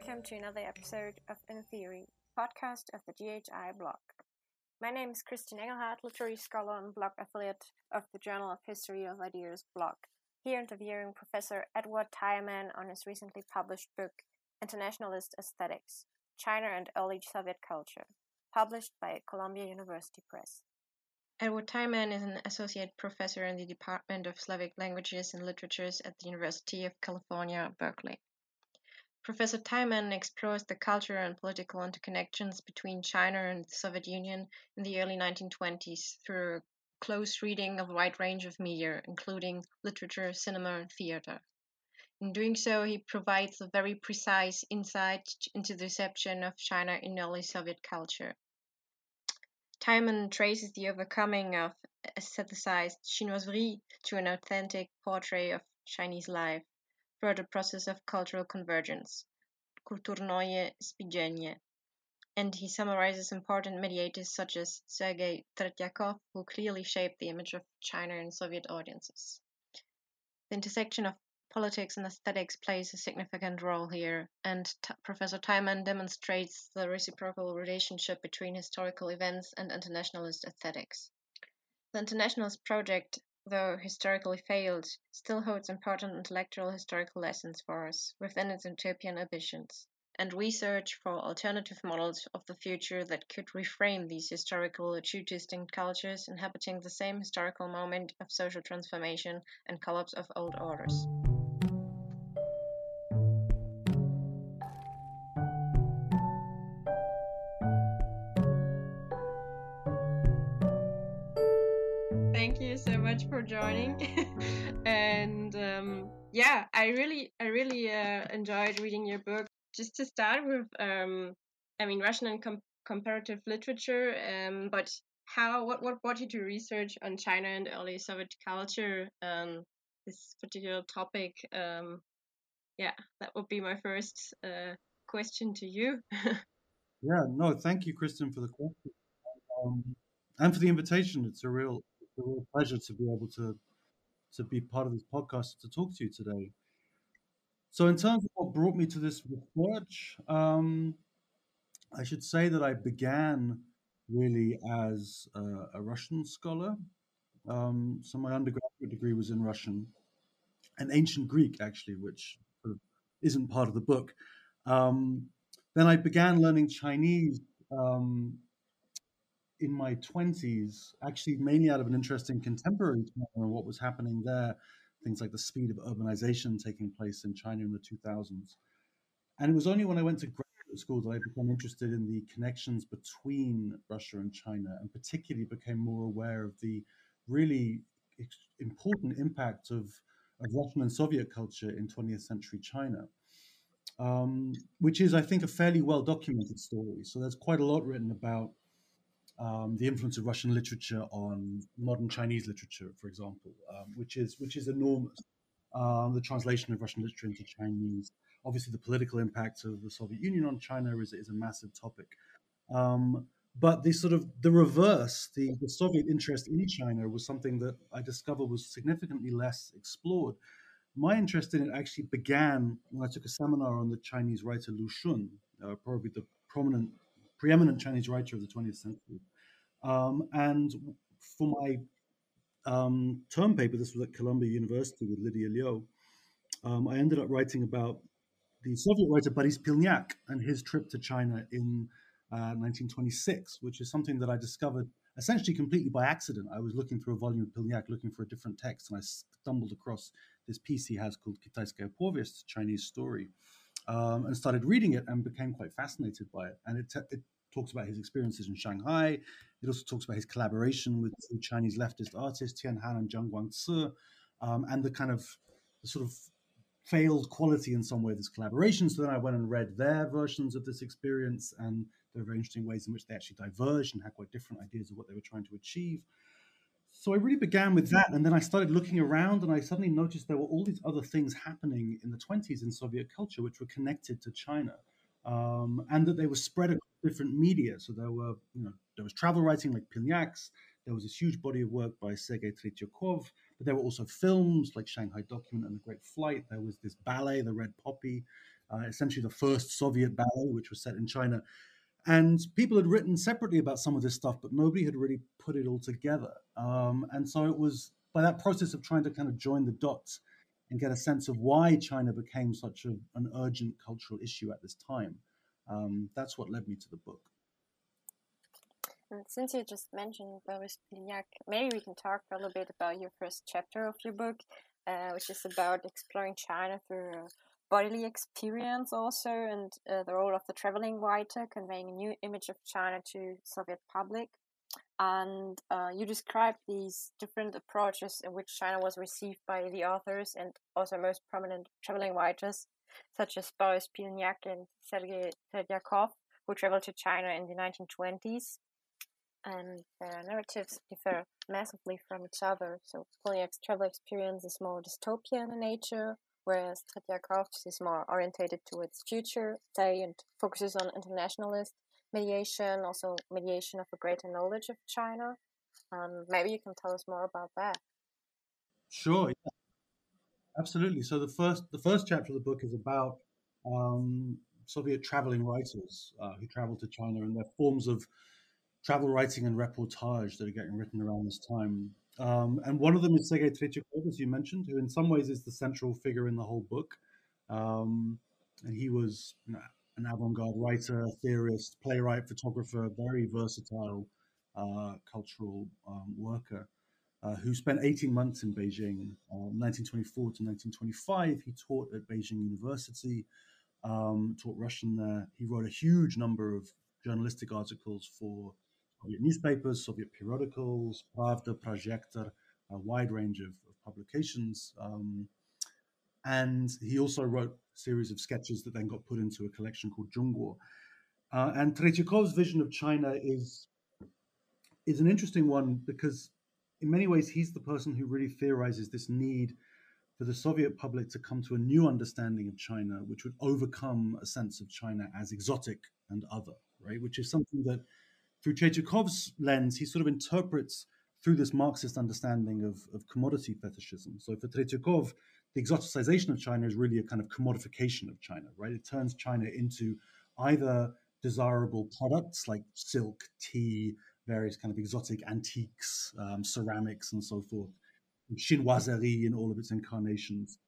welcome to another episode of In Theory, podcast of the JHI blog. My name is Christine Engelhardt, literary scholar and blog affiliate of the Journal of History of Ideas blog. Here interviewing Professor Edward Tyerman on his recently published book, Internationalist Aesthetics China and Early Soviet Culture, published by Columbia University Press. Edward Tyerman is an associate professor in the Department of Slavic Languages and Literatures at the University of California, Berkeley. Professor Tyerman explores the cultural and political interconnections between China and the Soviet Union in the early 1920s through a close reading of a wide range of media, including literature, cinema, and theater. In doing so, he provides a very precise insight into the reception of China in early Soviet culture. Tyerman traces the overcoming of aestheticized chinoiserie to an authentic portrait of Chinese life the process of cultural convergence, kulturnoye sblizhenie. And he summarizes important mediators such as Sergei Tretyakov, who clearly shaped the image of China in Soviet audiences. The intersection of politics and aesthetics plays a significant role here, and T- Professor Tyerman demonstrates the reciprocal relationship between historical events and internationalist aesthetics. The Internationalist project though historically failed, still holds important intellectual historical lessons for us within its utopian ambitions, and research for alternative models of the future that could reframe these historical two distinct cultures inhabiting the same historical moment of social transformation and collapse of old orders. For joining. And um, yeah i really i really uh, enjoyed reading your book. Just to start with um, i mean russian and com- comparative literature um, but how what what brought you to research on china and early soviet culture um, this particular topic? Um, yeah that would be my first uh, question to you. Yeah no thank you kristen for the question. Um, and for the invitation it's a real a real pleasure to be able to to be part of this podcast to talk to you today. So, in terms of what brought me to this research, um, I should say that I began really as a, a Russian scholar. Um, so, my undergraduate degree was in Russian and ancient Greek, actually, which sort of isn't part of the book. Um, then I began learning Chinese um, in my 20s, actually mainly out of an interest in contemporary China and what was happening there, things like the speed of urbanization taking place in China in the 2000s. And it was only when I went to graduate school that I became interested in the connections between Russia and China, and particularly became more aware of the really important impact of, of Russian and Soviet culture in 20th century China. Um, which is, I think, a fairly well documented story. So there's quite a lot written about um, the influence of Russian literature on modern Chinese literature, for example, um, which is which is enormous. Um, the translation of Russian literature into Chinese, obviously, the political impact of the Soviet Union on China is, is a massive topic. Um, but the sort of the reverse, the, the Soviet interest in China was something that I discovered was significantly less explored. My interest in it actually began when I took a seminar on the Chinese writer Lu Xun, uh, probably the prominent preeminent Chinese writer of the 20th century. Um, and for my um, term paper, this was at Columbia University with Lydia Liu, um, I ended up writing about the Soviet writer Boris Pilnyak and his trip to China in uh, 1926, which is something that I discovered essentially completely by accident. I was looking through a volume of Pilnyak looking for a different text, and I stumbled across this piece he has called Kitaiskaya Povest, Chinese story um, and started reading it and became quite fascinated by it. And it, t- it talks about his experiences in Shanghai. It also talks about his collaboration with two Chinese leftist artists, Tian Han and Jiang Guangci, um, and the kind of the sort of failed quality in some way this collaboration. So then I went and read their versions of this experience, and there are very interesting ways in which they actually diverged and had quite different ideas of what they were trying to achieve so I really began with that, and then I started looking around, and I suddenly noticed there were all these other things happening in the 20s in Soviet culture, which were connected to China, um, and that they were spread across different media. So there were, you know, there was travel writing like Pilnyak's. There was this huge body of work by Sergei Tretyakov, but there were also films like Shanghai Document and The Great Flight. There was this ballet, The Red Poppy. uh, essentially the first Soviet ballet, which was set in China. And people had written separately about some of this stuff, but nobody had really put it all together. Um, and so it was by that process of trying to kind of join the dots and get a sense of why China became such a, an urgent cultural issue at this time. Um, that's what led me to the book. And since you just mentioned Boris Pilniak, maybe we can talk a little bit about your first chapter of your book, uh, which is about exploring China through bodily experience also, and uh, the role of the traveling writer conveying a new image of China to Soviet public. And uh, you describe these different approaches in which China was received by the authors and also most prominent traveling writers, such as Boris Pilniak and Sergei Tretyakov, who traveled to China in the 1920s. And their narratives differ massively from each other. So Pilniak's travel experience is more dystopian in nature, whereas Tretyakov's is more orientated towards future day and focuses on internationalist mediation, also mediation of a greater knowledge of China. Um, maybe you can tell us more about that. Sure, yeah. absolutely. So the first the first chapter of the book is about um, Soviet traveling writers uh, who traveled to China and their forms of travel writing and reportage that are getting written around this time. Um, and one of them is Sergei Tretyakov, as you mentioned, who in some ways is the central figure in the whole book. Um, and he was you know, an avant-garde writer, theorist, playwright, photographer, very versatile uh, cultural um, worker. Uh, who spent 18 months in Beijing, uh, 1924 to 1925. He taught at Beijing University, um, taught Russian there. He wrote a huge number of journalistic articles for Soviet newspapers, Soviet periodicals, Pravda, Projektor, a wide range of, of publications. Um, and he also wrote a series of sketches that then got put into a collection called Zhongguo. Uh, and Tretyakov's vision of China is is an interesting one because, in many ways, he's the person who really theorizes this need for the Soviet public to come to a new understanding of China, which would overcome a sense of China as exotic and other, right? Which is something that through Tretyakov's lens, he sort of interprets through this Marxist understanding of, of commodity fetishism. So for Tretyakov, the exoticization of China is really a kind of commodification of China, right? It turns China into either desirable products like silk, tea, various kind of exotic antiques, um, ceramics, and so forth, chinoiserie in all of its incarnations,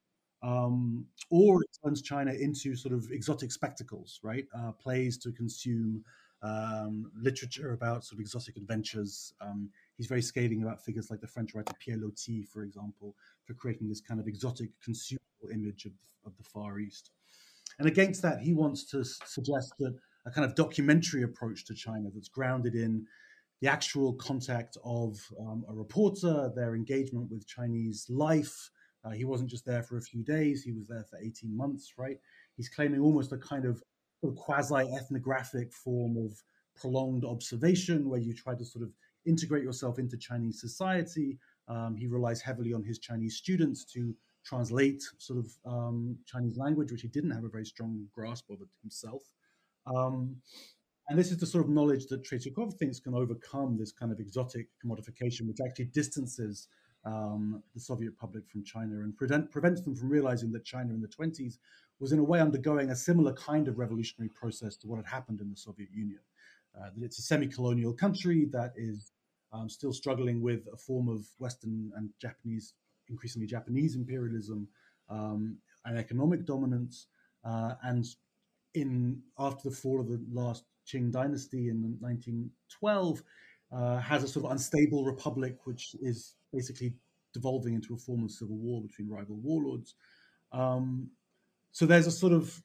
um, or it turns China into sort of exotic spectacles, right? Uh, plays to consume, um, literature about sort of exotic adventures. Um, he's very scathing about figures like the French writer Pierre Loti, for example, for creating this kind of exotic consumable image of, of the Far East. And against that, he wants to suggest that a kind of documentary approach to China that's grounded in the actual contact of um, a reporter, their engagement with Chinese life. Uh, he wasn't just there for a few days, he was there for 18 months, right? He's claiming almost a kind of sort of quasi ethnographic form of prolonged observation where you try to sort of integrate yourself into Chinese society. Um, he relies heavily on his Chinese students to translate sort of um, Chinese language, which he didn't have a very strong grasp of himself. Um, and this is the sort of knowledge that Tretyakov thinks can overcome this kind of exotic commodification, which actually distances um, the Soviet public from China and prevent, prevents them from realizing that China in the 20s was in a way undergoing a similar kind of revolutionary process to what had happened in the Soviet Union. Uh, that it's a semi-colonial country that is um, still struggling with a form of Western and Japanese, increasingly Japanese imperialism um, and economic dominance. Uh, and in after the fall of the last Qing dynasty in 1912, uh, has a sort of unstable republic, which is basically devolving into a form of civil war between rival warlords. Um, so there's a sort of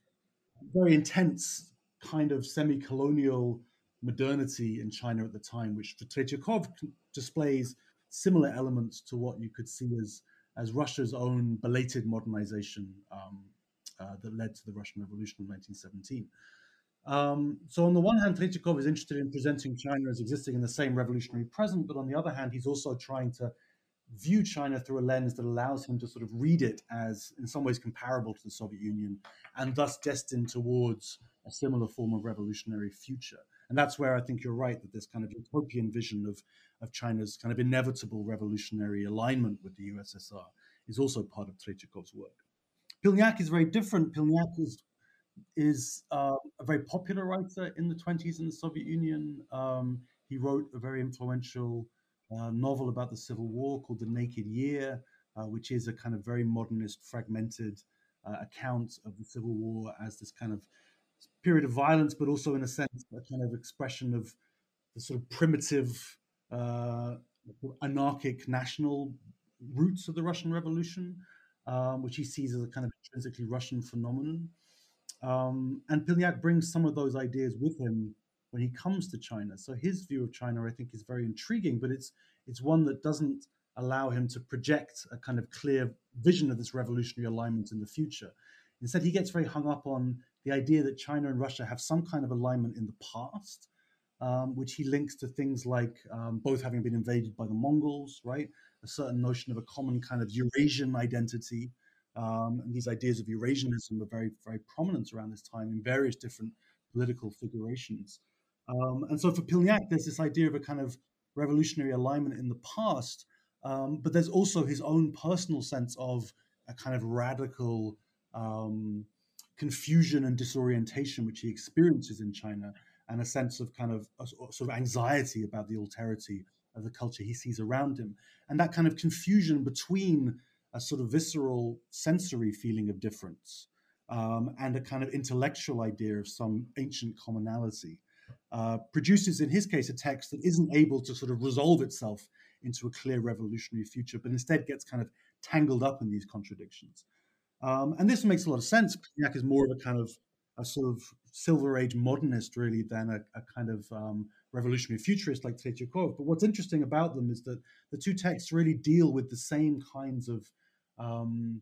very intense kind of semi-colonial modernity in China at the time, which for Tretyakov displays similar elements to what you could see as as Russia's own belated modernization um, uh, that led to the Russian Revolution of 1917. Um, so on the one hand, Tretyakov is interested in presenting China as existing in the same revolutionary present, but on the other hand, he's also trying to view China through a lens that allows him to sort of read it as, in some ways, comparable to the Soviet Union and thus destined towards a similar form of revolutionary future. And that's where I think you're right that this kind of utopian vision of, of China's kind of inevitable revolutionary alignment with the USSR is also part of Tretyakov's work. Pilniak is very different. Pilniak is is uh, a very popular writer in the 20s in the Soviet Union. Um, he wrote a very influential novel about the Civil War called The Naked Year, uh, which is a kind of very modernist, fragmented uh, account of the Civil War as this kind of period of violence, but also in a sense a kind of expression of the sort of primitive, uh, anarchic national roots of the Russian Revolution, um, which he sees as a kind of intrinsically Russian phenomenon. Um, and Pilniak brings some of those ideas with him when he comes to China. So his view of China, I think, is very intriguing, but it's it's one that doesn't allow him to project a kind of clear vision of this revolutionary alignment in the future. Instead, he gets very hung up on the idea that China and Russia have some kind of alignment in the past, um, which he links to things like um, both having been invaded by the Mongols, right? A certain notion of a common kind of Eurasian identity. Um, and these ideas of Eurasianism are very, very prominent around this time in various different political figurations. Um, and so for Pilniak, there's this idea of a kind of revolutionary alignment in the past, um, but there's also his own personal sense of a kind of radical um, confusion and disorientation which he experiences in China, and a sense of kind of a, sort of anxiety about the alterity of the culture he sees around him, and that kind of confusion between a sort of visceral sensory feeling of difference um, and a kind of intellectual idea of some ancient commonality. Uh, produces, in his case, a text that isn't able to sort of resolve itself into a clear revolutionary future, but instead gets kind of tangled up in these contradictions. Um, and this makes a lot of sense. Pilniak is more of a kind of a sort of silver age modernist, really, than a, a kind of um, revolutionary futurist like Tretyakov. But what's interesting about them is that the two texts really deal with the same kinds of um,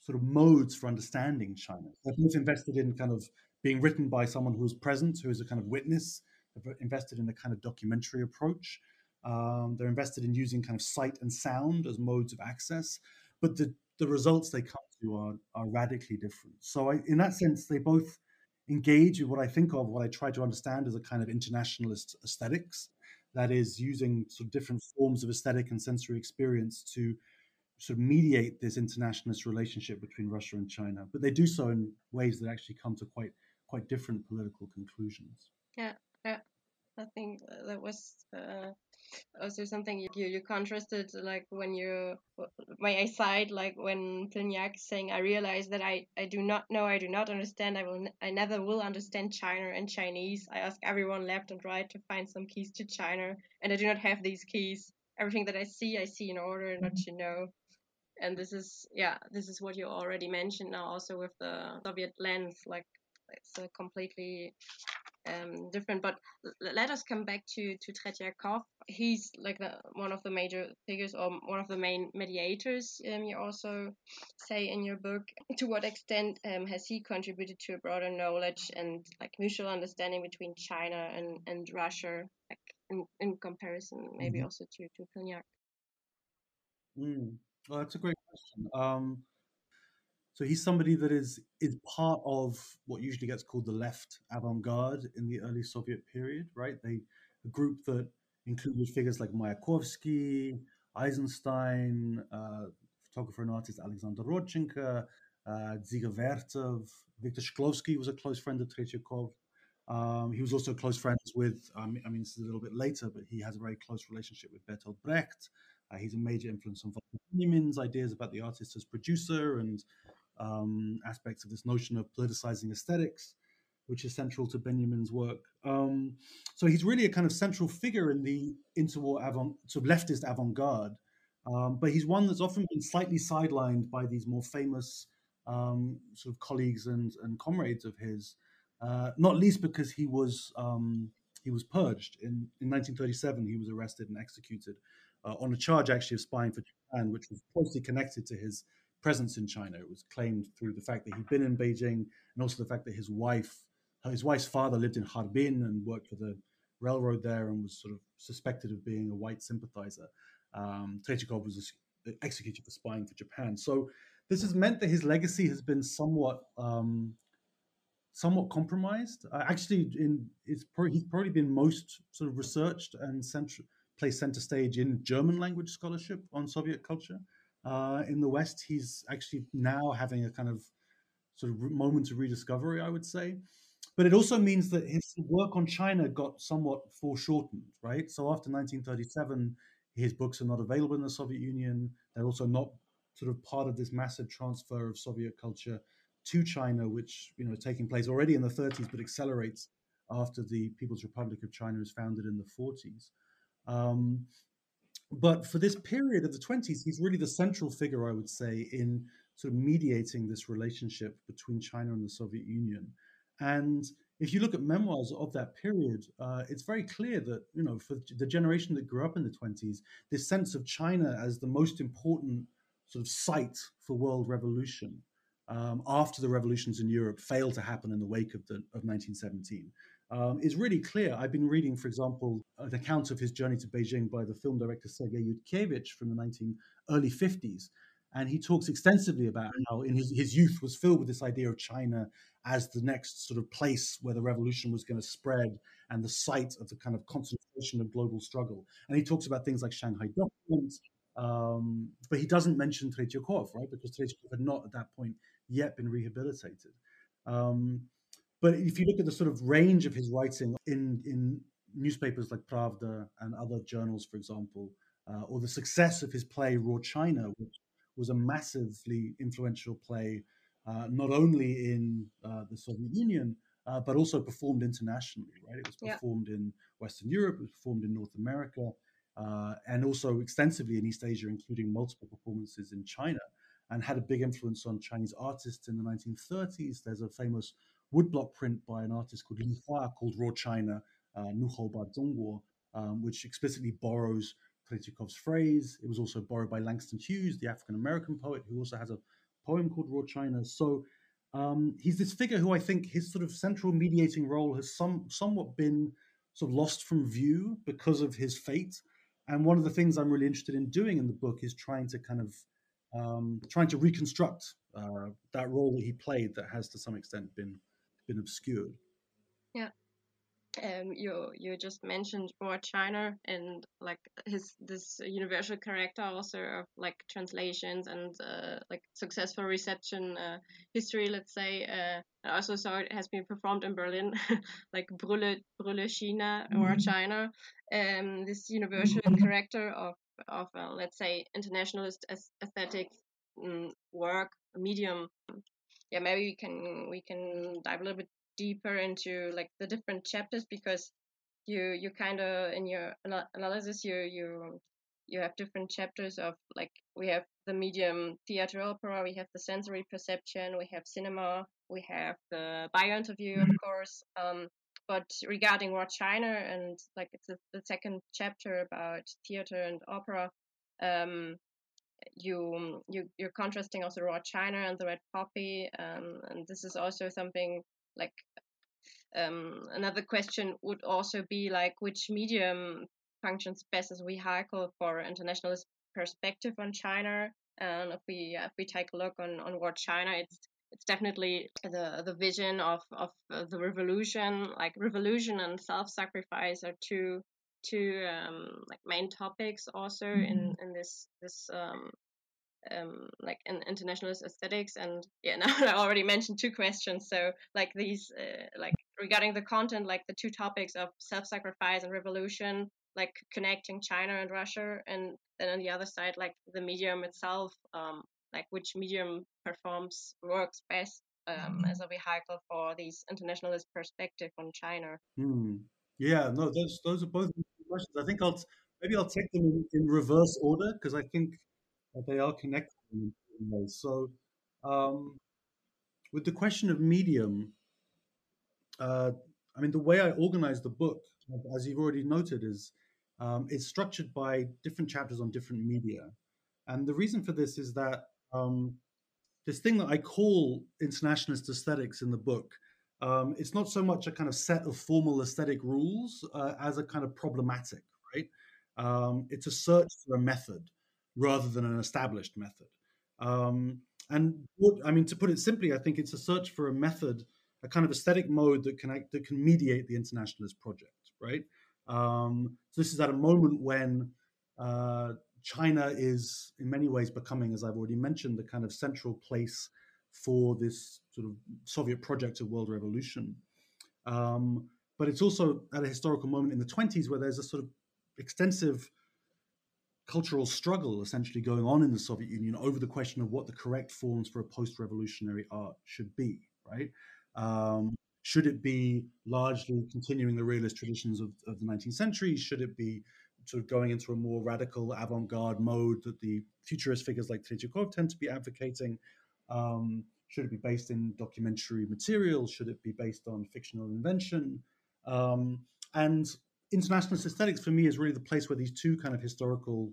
sort of modes for understanding China. They're both invested in kind of being written by someone who's present, who is a kind of witness. They're invested in a kind of documentary approach. Um, they're invested in using kind of sight and sound as modes of access, but the, the results they come to are, are radically different. So, I, in that sense, they both engage with what I think of, what I try to understand as a kind of internationalist aesthetics, that is, using sort of different forms of aesthetic and sensory experience to sort of mediate this internationalist relationship between Russia and China. But they do so in ways that actually come to quite quite different political conclusions. Yeah, yeah. I think that was uh, also something you, you contrasted like when you my aside like when Pilniak saying I realize that I, I do not know I do not understand I will I never will understand China and Chinese I ask everyone left and right to find some keys to China and I do not have these keys everything that I see I see in order not to know and this is yeah this is what you already mentioned now also with the Soviet lens like it's a completely um, different. But let us come back to to Tretyakov. He's like the, one of the major figures or one of the main mediators. Um, you also say in your book. To what extent um, has he contributed to a broader knowledge and like mutual understanding between China and and Russia, like in, in comparison, maybe mm-hmm. also to to Pilniak? Mm. Well, that's a great question. Um, so he's somebody that is is part of what usually gets called the left avant-garde in the early Soviet period, right? They a group that included figures like Mayakovsky, Eisenstein, uh, photographer and artist Alexander Rodchenko, uh, Dziga Vertov, Viktor Shklovsky was a close friend of Tretyakov. Um, he was also close friends with, um, I mean, this is a little bit later, but he has a very close relationship with Bertolt Brecht. Uh, he's a major influence on Benjamin's ideas about the artist as producer and um, aspects of this notion of politicizing aesthetics, which is central to Benjamin's work. Um, so he's really a kind of central figure in the interwar avant, sort of leftist avant-garde, um, but he's one that's often been slightly sidelined by these more famous um, sort of colleagues and, and comrades of his, uh, not least because he was um, he was purged in, in 1937. He was arrested and executed uh, on a charge actually of spying for Japan, which was closely connected to his presence in China. It was claimed through the fact that he'd been in Beijing and also the fact that his wife, his wife's father lived in Harbin and worked for the railroad there and was sort of suspected of being a white sympathizer. Um, was executed for spying for Japan. So this has meant that his legacy has been somewhat um, somewhat compromised. Uh, actually, in it's pro- he's probably been most sort of researched and center, placed center stage in German language scholarship on Soviet culture. Uh, in the West, he's actually now having a kind of sort of moment of rediscovery, I would say. But it also means that his work on China got somewhat foreshortened, right? So after 1937, his books are not available in the Soviet Union. They're also not sort of part of this massive transfer of Soviet culture to China, which you know is taking place already in the 30s, but accelerates after the People's Republic of China is founded in the 40s. Um, but for this period of the 20s, he's really the central figure, I would say, in sort of mediating this relationship between China and the Soviet Union. And if you look at memoirs of that period, uh, it's very clear that, you know, for the generation that grew up in the 20s, this sense of China as the most important sort of site for world revolution um, after the revolutions in Europe failed to happen in the wake of, the, of 1917 um, is really clear. I've been reading, for example, an account of his journey to Beijing by the film director Sergei Yutkevich from the 19 early 50s. And he talks extensively about how in his, his youth was filled with this idea of China as the next sort of place where the revolution was going to spread and the site of the kind of concentration of global struggle. And he talks about things like Shanghai documents, um, but he doesn't mention Tretyakov, right? Because Tretyakov had not at that point yet been rehabilitated. Um, but if you look at the sort of range of his writing in, in newspapers like Pravda and other journals, for example, uh, or the success of his play Roar China, which was a massively influential play, uh, not only in uh, the Soviet Union, uh, but also performed internationally, right? It was performed yeah. in Western Europe, it was performed in North America, uh, and also extensively in East Asia, including multiple performances in China, and had a big influence on Chinese artists in the 1930s. There's a famous woodblock print by an artist called Li Hua called Roar China, uh, Ba um, which explicitly borrows Tretyakov's phrase. It was also borrowed by Langston Hughes, the African American poet, who also has a poem called Roar China. So um, he's this figure who I think his sort of central mediating role has some somewhat been sort of lost from view because of his fate. And one of the things I'm really interested in doing in the book is trying to kind of um, trying to reconstruct uh, that role that he played that has to some extent been been obscured. Yeah. Um, you you just mentioned Roar China and like his this universal character also of like translations and uh, like successful reception uh, history. Let's say uh, I also saw it has been performed in Berlin, like Brülle Brülle China or mm-hmm. China. Um, this universal mm-hmm. character of of uh, let's say internationalist aesthetic um, work medium yeah maybe we can we can dive a little bit deeper into like the different chapters because you you kind of in your analysis you you you have different chapters of like we have the medium theater opera we have the sensory perception we have cinema we have the bio interview of mm-hmm. course um, but regarding Roar China and like it's the, the second chapter about theater and opera um, you you you're contrasting also roar china and the red poppy um, and this is also something like um, another question would also be like which medium functions best as vehicle for internationalist perspective on china. And if we if we take a look on on what china it's it's definitely the the vision of of uh, the revolution like revolution and self-sacrifice are two two um, like main topics also mm-hmm. in in this this um, um, like in internationalist aesthetics and yeah now i already mentioned two questions so like these uh, like regarding the content like the two topics of self-sacrifice and revolution like connecting china and russia and then on the other side like the medium itself um, like which medium performs works best um, mm-hmm. as a vehicle for these internationalist perspective on china hmm. yeah no those those are both questions i think i'll maybe i'll take them in, in reverse order because i think they are connected in ways. So, um, with the question of medium, uh, I mean, the way I organize the book, as you've already noted, is um, it's structured by different chapters on different media. And the reason for this is that um, this thing that I call internationalist aesthetics in the book, um, it's not so much a kind of set of formal aesthetic rules uh, as a kind of problematic, right? Um, it's a search for a method rather than an established method. Um, and what, I mean, to put it simply, I think it's a search for a method, a kind of aesthetic mode that can act that can mediate the internationalist project, right? Um, so this is at a moment when uh, China is, in many ways, becoming, as I've already mentioned, the kind of central place for this sort of Soviet project of world revolution. Um, but it's also at a historical moment in the 20s where there's a sort of extensive cultural struggle essentially going on in the Soviet Union over the question of what the correct forms for a post-revolutionary art should be, right? Um, should it be largely continuing the realist traditions of, of, the 19th century? Should it be sort of going into a more radical avant-garde mode that the futurist figures like Tretyakov tend to be advocating? Um, should it be based in documentary material? Should it be based on fictional invention? Um, and internationalist aesthetics for me is really the place where these two kind of historical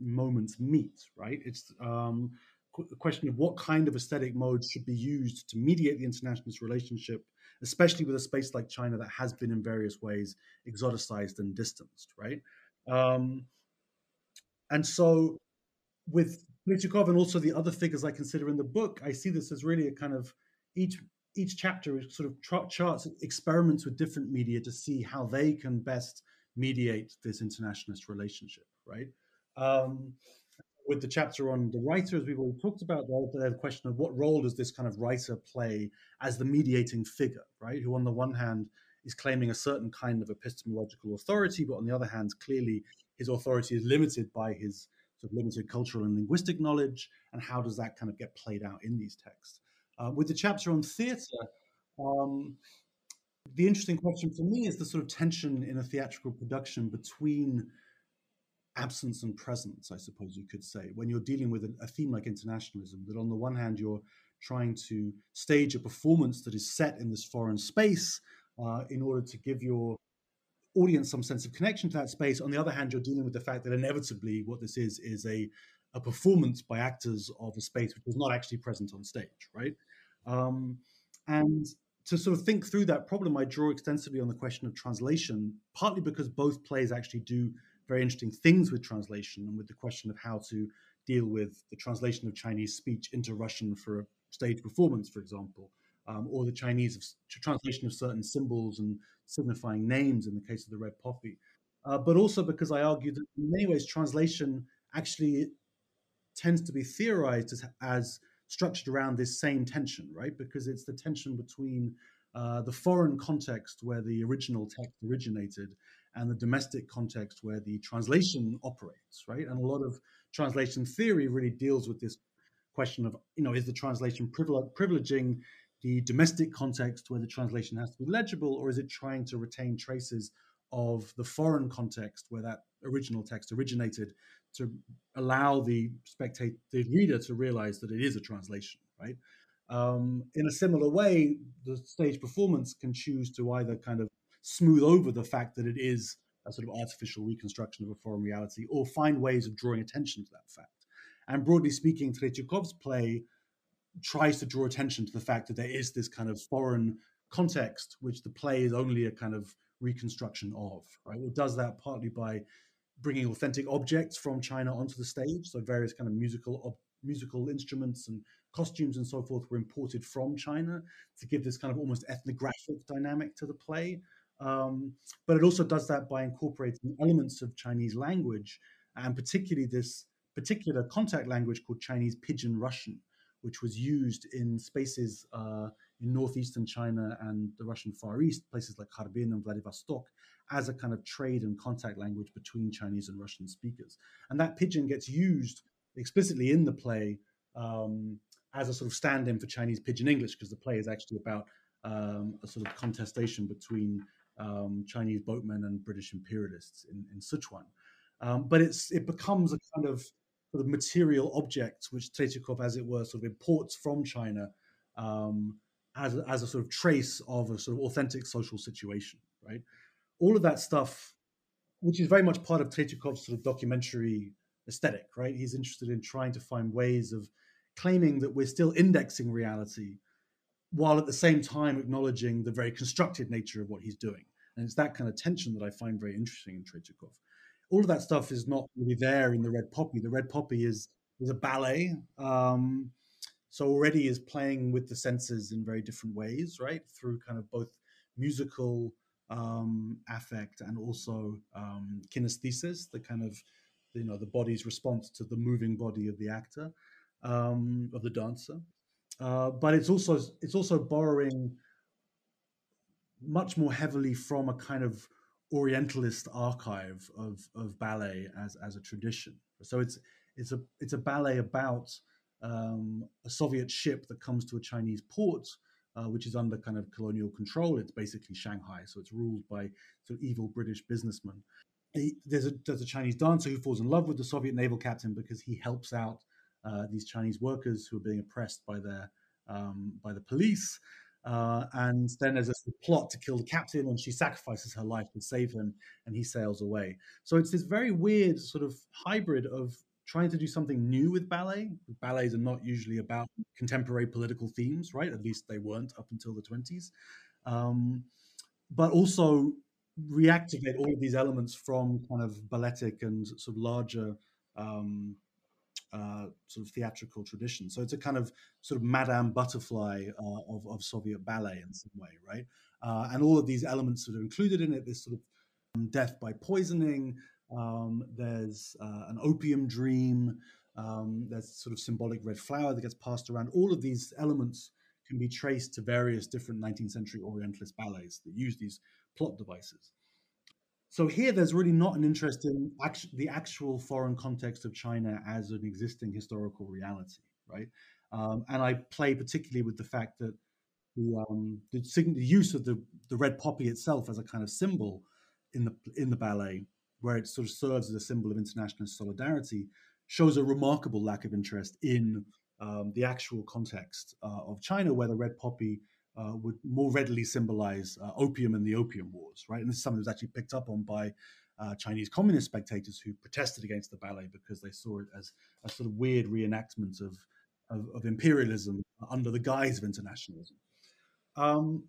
moments meet, right? It's um, the question of what kind of aesthetic modes should be used to mediate the internationalist relationship, especially with a space like China that has been in various ways exoticized and distanced, right? Um, and so with Tretyakov and also the other figures I consider in the book, I see this as really a kind of each each chapter sort of tra- charts experiments with different media to see how they can best mediate this internationalist relationship, right? Um, with the chapter on the writer, as we've already talked about, the question of what role does this kind of writer play as the mediating figure, right? Who, on the one hand, is claiming a certain kind of epistemological authority, but on the other hand, clearly his authority is limited by his sort of limited cultural and linguistic knowledge, and how does that kind of get played out in these texts? Uh, with the chapter on theatre, um, the interesting question for me is the sort of tension in a theatrical production between absence and presence, I suppose you could say, when you're dealing with a, theme like internationalism, that on the one hand, you're trying to stage a performance that is set in this foreign space uh, in order to give your audience some sense of connection to that space. On the other hand, you're dealing with the fact that inevitably what this is is a, a performance by actors of a space which is not actually present on stage, right? Um, and to sort of think through that problem, I draw extensively on the question of translation, partly because both plays actually do very interesting things with translation and with the question of how to deal with the translation of Chinese speech into Russian for a stage performance, for example, um, or the Chinese translation of certain symbols and signifying names in the case of the red poppy. Uh, but also because I argue that in many ways translation actually tends to be theorized as, as structured around this same tension, right? Because it's the tension between uh, the foreign context where the original text originated and the domestic context where the translation operates, right? And a lot of translation theory really deals with this question of, you know, is the translation privileging the domestic context where the translation has to be legible, or is it trying to retain traces of the foreign context where that original text originated to allow the spectator, the reader, to realize that it is a translation, right? Um, in a similar way, the stage performance can choose to either kind of smooth over the fact that it is a sort of artificial reconstruction of a foreign reality, or find ways of drawing attention to that fact. And broadly speaking, Tretyakov's play tries to draw attention to the fact that there is this kind of foreign context, which the play is only a kind of reconstruction of. Right? It does that partly by bringing authentic objects from China onto the stage. So various kind of musical musical instruments and costumes and so forth were imported from China to give this kind of almost ethnographic dynamic to the play. Um, but it also does that by incorporating elements of Chinese language and particularly this particular contact language called Chinese Pidgin Russian, which was used in spaces uh, in northeastern China and the Russian Far East, places like Harbin and Vladivostok, as a kind of trade and contact language between Chinese and Russian speakers. And that pidgin gets used explicitly in the play um, as a sort of stand in for Chinese pidgin English, because the play is actually about um, a sort of contestation between um, Chinese boatmen and British imperialists in, in Sichuan. Um, but it's it becomes a kind of sort of material objects which Tretyakov, as it were, sort of imports from China um, as, as a sort of trace of a sort of authentic social situation, right? All of that stuff, which is very much part of Tretyakov's sort of documentary aesthetic, right? He's interested in trying to find ways of claiming that we're still indexing reality while at the same time acknowledging the very constructed nature of what he's doing. And it's that kind of tension that I find very interesting in Tretyakov all of that stuff is not really there in the Red Poppy. The Red Poppy is is a ballet, um, so already is playing with the senses in very different ways, right? Through kind of both musical um, affect and also um, kinesthesis, the kind of you know the body's response to the moving body of the actor um, of the dancer. uh, but it's also it's also borrowing much more heavily from a kind of Orientalist archive of, of ballet as, as a tradition. So it's it's a it's a ballet about um, a Soviet ship that comes to a Chinese port, uh, which is under kind of colonial control. It's basically Shanghai, so it's ruled by sort of evil British businessmen. He, there's a there's a Chinese dancer who falls in love with the Soviet naval captain because he helps out uh, these Chinese workers who are being oppressed by their um, by the police. Uh, and then there's a plot to kill the captain, and she sacrifices her life to save him, and he sails away. So it's this very weird sort of hybrid of trying to do something new with ballet. Ballets are not usually about contemporary political themes, right? At least they weren't up until the 20s. Um, but also reactivate all of these elements from kind of balletic and sort of larger um, uh, sort of theatrical tradition. So it's a kind of sort of Madame Butterfly uh, of, of Soviet ballet in some way, right? Uh, and all of these elements that are included in it, this sort of um, death by poisoning, um, there's uh, an opium dream, um, there's sort of symbolic red flower that gets passed around. All of these elements can be traced to various different 19th century Orientalist ballets that use these plot devices. So here, there's really not an interest in the actual foreign context of China as an existing historical reality, right? Um, and I play particularly with the fact that the, um, the, the, use of the, the red poppy itself as a kind of symbol in the in the ballet, where it sort of serves as a symbol of international solidarity, shows a remarkable lack of interest in um, the actual context uh, of China, where the red poppy uh, would more readily symbolize uh, opium and the opium wars, right? And this is something that was actually picked up on by uh, Chinese communist spectators who protested against the ballet because they saw it as a sort of weird reenactment of, of, of imperialism under the guise of internationalism. Um,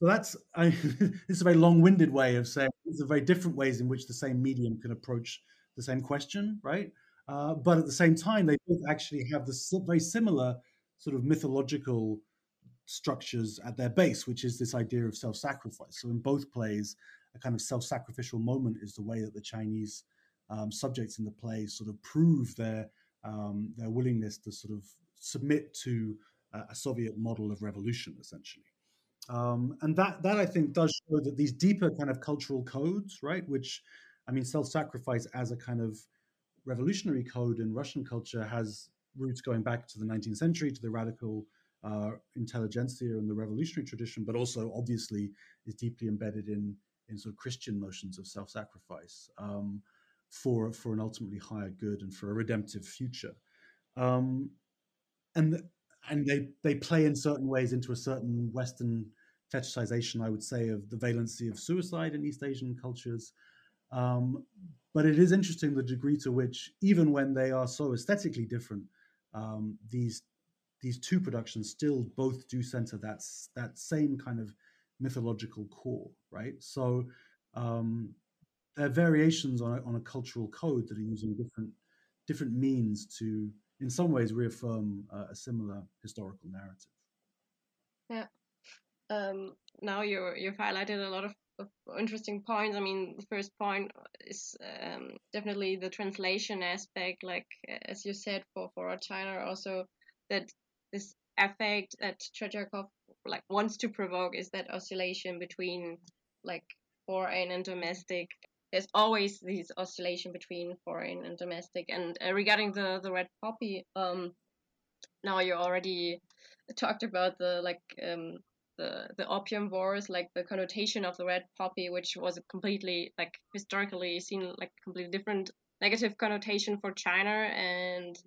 so that's I, this is a very long-winded way of saying there's very different ways in which the same medium can approach the same question, right? Uh, but at the same time, they both actually have this very similar sort of mythological structures at their base, which is this idea of self sacrifice. So, in both plays, a kind of self sacrificial moment is the way that the Chinese um, subjects in the play sort of prove their, um, their willingness to sort of submit to uh, a Soviet model of revolution, essentially. Um, and that, that I think does show that these deeper kind of cultural codes, right, which I mean, self sacrifice as a kind of revolutionary code in Russian culture has roots going back to the 19th century, to the radical uh, intelligentsia and the revolutionary tradition, but also obviously is deeply embedded in in sort of Christian notions of self-sacrifice um, for for an ultimately higher good and for a redemptive future. Um, and and they they play in certain ways into a certain Western fetishization, I would say, of the valency of suicide in East Asian cultures. Um, but it is interesting the degree to which, even when they are so aesthetically different, um, these these two productions still both do center that that same kind of mythological core, right? So um, there are variations on a, on a cultural code that are using different different means to, in some ways, reaffirm uh, a similar historical narrative. Yeah. Um, now you you've highlighted a lot of, of, interesting points. I mean, the first point is um, definitely the translation aspect, like as you said for for China, also that this effect that Tretyakov like wants to provoke is that oscillation between like foreign and domestic. There's always this oscillation between foreign and domestic. And uh, regarding the the red poppy, um, now you already talked about the like um the the opium wars, like the connotation of the red poppy, which was completely like historically seen like completely different negative connotation for China and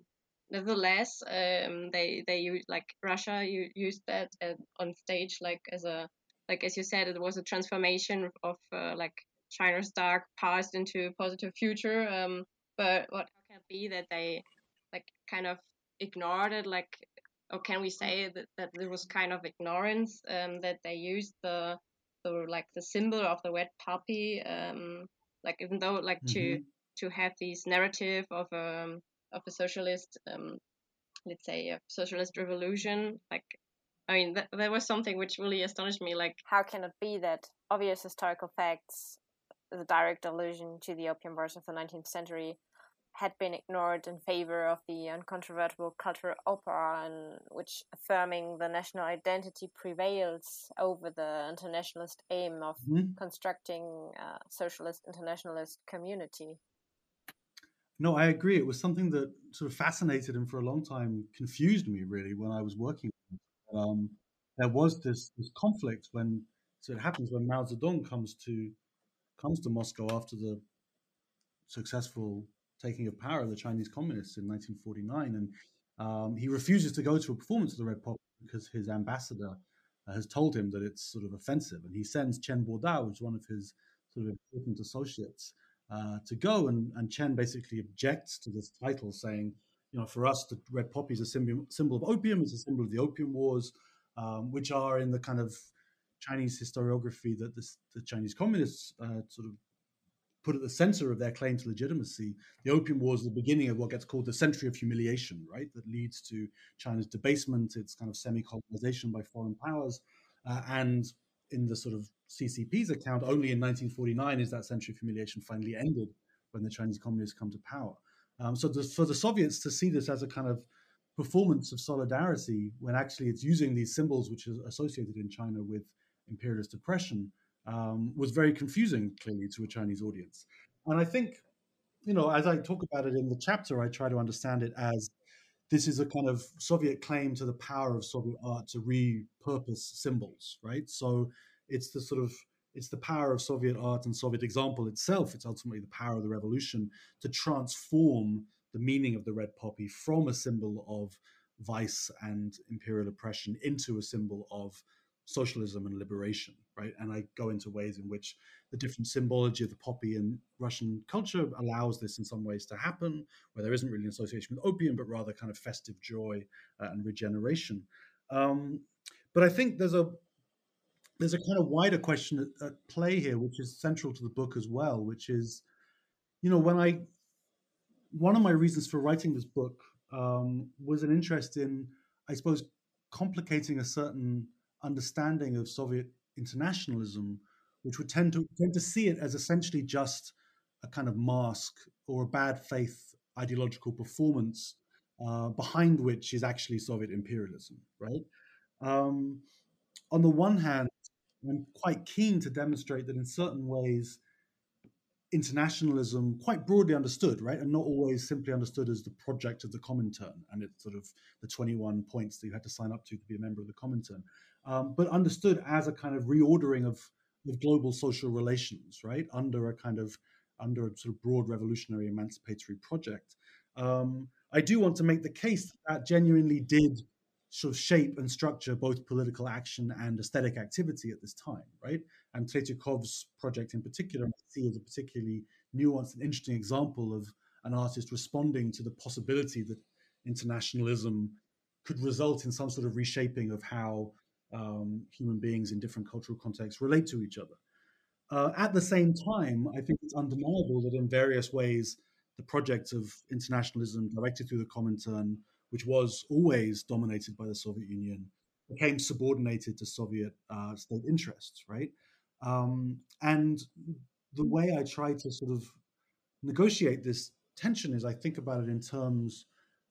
nevertheless, um, they they use like Russia you used that uh, on stage like as a like as you said it was a transformation of uh, like China's dark past into a positive future. Um, but what can it be that they like kind of ignored it like or can we say that, that there was kind of ignorance um, that they used the the like the symbol of the red puppy, um, like even though like mm-hmm. to to have this narrative of um of a socialist, um, let's say, a socialist revolution. Like, I mean, that, that was something which really astonished me. Like, how can it be that obvious historical facts, the direct allusion to the opium wars of the 19th century, had been ignored in favor of the uncontrovertible cultural opera, in which affirming the national identity prevails over the internationalist aim of mm-hmm. constructing a socialist internationalist community. No, I agree. It was something that sort of fascinated and for a long time confused me really when I was working. Um, there was this, this conflict when so it happens when Mao Zedong comes to comes to Moscow after the successful taking of power of the Chinese communists in 1949, and um, he refuses to go to a performance of the Red Poppy because his ambassador uh, has told him that it's sort of offensive, and he sends Chen Boda, who's one of his sort of important associates, uh, to go, and, and Chen basically objects to this title, saying, you know, for us, the Red Poppy is a symbol, of opium, it's a symbol of the Opium Wars, um, which are in the kind of Chinese historiography that this, the Chinese communists uh, sort of put at the center of their claim to legitimacy. The Opium Wars is the beginning of what gets called the century of humiliation, right? That leads to China's debasement, its kind of semi colonization by foreign powers. Uh, and in the sort of CCP's account, only in 1949 is that century of humiliation finally ended when the Chinese communists come to power. Um, so the, for the Soviets to see this as a kind of performance of solidarity when actually it's using these symbols which is associated in China with imperialist oppression um, was very confusing, clearly, to a Chinese audience. And I think, you know, as I talk about it in the chapter, I try to understand it as this is a kind of Soviet claim to the power of Soviet art to repurpose symbols, right? So it's the sort of it's the power of Soviet art and Soviet example itself. It's ultimately the power of the revolution to transform the meaning of the red poppy from a symbol of vice and imperial oppression into a symbol of socialism and liberation, right? And I go into ways in which the different symbology of the poppy in Russian culture allows this in some ways to happen, where there isn't really an association with opium, but rather kind of festive joy uh, and regeneration. Um, but I think there's a there's a kind of wider question at, at play here, which is central to the book as well, which is, you know, when I one of my reasons for writing this book um, was an interest in, I suppose, complicating a certain understanding of Soviet internationalism, which would tend to tend to see it as essentially just a kind of mask or a bad faith ideological performance uh, behind which is actually Soviet imperialism, right? Um, on the one hand, I'm quite keen to demonstrate that in certain ways, internationalism, quite broadly understood, right, and not always simply understood as the project of the Comintern and it's sort of the 21 points that you had to sign up to to be a member of the Comintern, um, but understood as a kind of reordering of, of global social relations, right, under a kind of under a sort of broad revolutionary emancipatory project. Um, I do want to make the case that, that genuinely did sort of shape and structure both political action and aesthetic activity at this time, right? And Tretyakov's project in particular, as a particularly nuanced and interesting example of an artist responding to the possibility that internationalism could result in some sort of reshaping of how um, human beings in different cultural contexts relate to each other. Uh, at the same time, I think it's undeniable that in various ways, the project of internationalism directed through the Comintern, which was always dominated by the Soviet Union, became subordinated to Soviet uh, state interests, right? Um, and the way I try to sort of negotiate this tension is I think about it in terms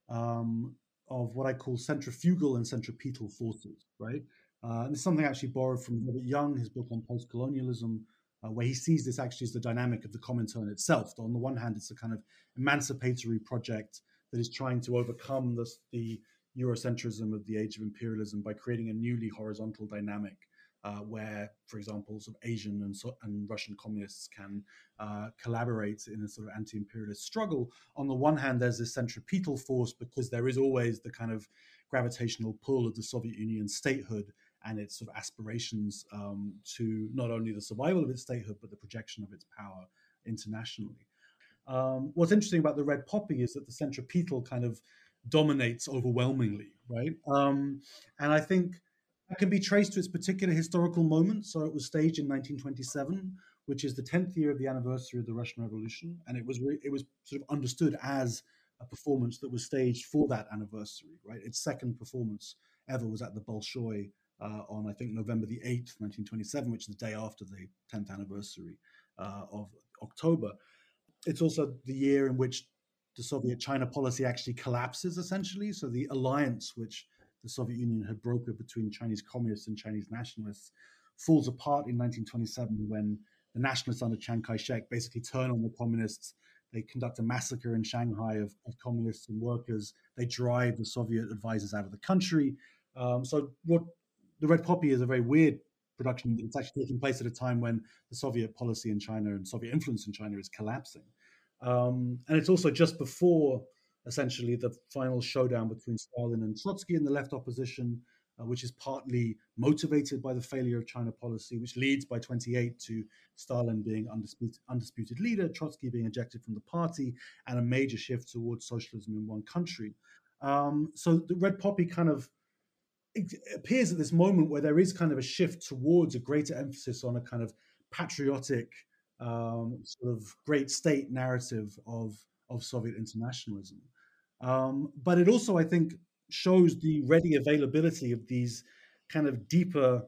um, of what I call centrifugal and centripetal forces, right? Uh, and it's something actually borrowed from Robert Young, his book on post-colonialism, uh, where he sees this actually as the dynamic of the Comintern itself. On the one hand, it's a kind of emancipatory project that is trying to overcome this, the Eurocentrism of the age of imperialism by creating a newly horizontal dynamic uh, where, for example, sort of Asian and, so, and Russian communists can uh, collaborate in a sort of anti-imperialist struggle. On the one hand, there's this centripetal force because there is always the kind of gravitational pull of the Soviet Union statehood and its sort of aspirations um, to not only the survival of its statehood but the projection of its power internationally. Um, what's interesting about the red poppy is that the centripetal kind of dominates overwhelmingly, right? Um, and I think that can be traced to its particular historical moment. So it was staged in 1927, which is the 10th year of the anniversary of the Russian Revolution, and it was re- it was sort of understood as a performance that was staged for that anniversary, right? Its second performance ever was at the Bolshoi uh, on, I think, November the 8th, 1927, which is the day after the 10th anniversary uh, of October. It's also the year in which the Soviet China policy actually collapses essentially. So the alliance which the Soviet Union had brokered between Chinese communists and Chinese nationalists falls apart in 1927 when the nationalists under Chiang Kai shek basically turn on the communists. They conduct a massacre in Shanghai of, of, communists and workers. They drive the Soviet advisors out of the country. Um, so, what the Red Poppy is a very weird production. that's actually taking place at a time when the Soviet policy in China and Soviet influence in China is collapsing. Um, and it's also just before essentially the final showdown between Stalin and Trotsky in the left opposition, uh, which is partly motivated by the failure of China policy, which leads by 28 to Stalin being undisputed, undisputed leader, Trotsky being ejected from the party, and a major shift towards socialism in one country. Um, so the Red Poppy kind of appears at this moment where there is kind of a shift towards a greater emphasis on a kind of patriotic um, sort of great state narrative of of Soviet internationalism. Um, but it also, I think, shows the ready availability of these kind of deeper,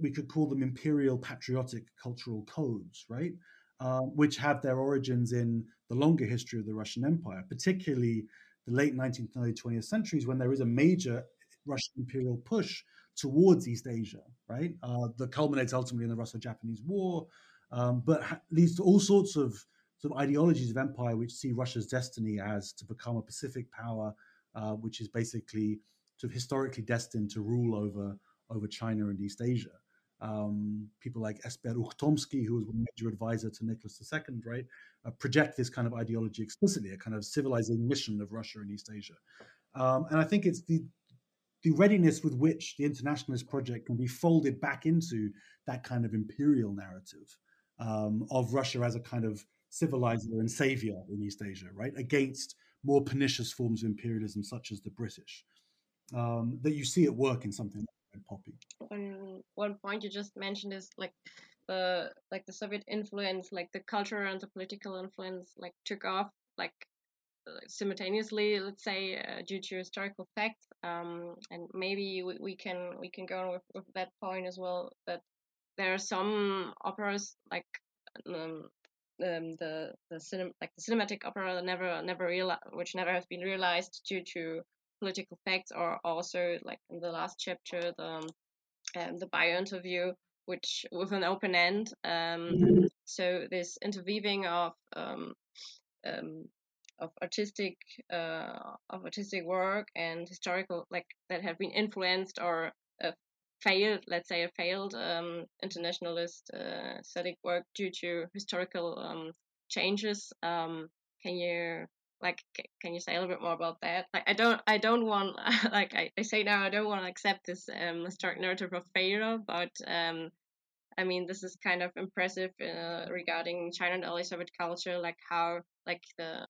we could call them imperial patriotic cultural codes, right? Uh, which have their origins in the longer history of the Russian Empire, particularly the late 19th and early 20th centuries, when there is a major Russian imperial push towards East Asia, right? Uh, that culminates ultimately in the Russo-Japanese War, um, but ha- leads to all sorts of sort of ideologies of empire which see Russia's destiny as to become a Pacific power, uh, which is basically sort of historically destined to rule over over China and East Asia. Um, people like Esper Ukhtomsky, who was a major advisor to Nicholas II, right, uh, project this kind of ideology explicitly, a kind of civilizing mission of Russia in East Asia. Um, and I think it's the the readiness with which the internationalist project can be folded back into that kind of imperial narrative um, of Russia as a kind of civilizer and savior in East Asia, right, against more pernicious forms of imperialism such as the British. Um, that you see at work in something like Poppy. One one point you just mentioned is like the like the Soviet influence, like the cultural and the political influence, like took off like simultaneously, let's say, uh, due to historical facts. Um, and maybe we, we can we can go on with, with that point as well. That there are some operas like um, um, the the cinem- like the cinematic opera that never never real which never has been realized due to political facts or also like in the last chapter the um, um the bio interview which with an open end um, mm-hmm. so this interweaving of um, um, of artistic uh, of artistic work and historical like that have been influenced or uh, failed, let's say, a failed um, internationalist uh, aesthetic work due to historical um, changes. Um, can you like can you say a little bit more about that? Like I don't I don't want like I, I say now I don't want to accept this um, historic narrative of failure, but um, I mean this is kind of impressive uh, regarding China and early Soviet culture, like how like the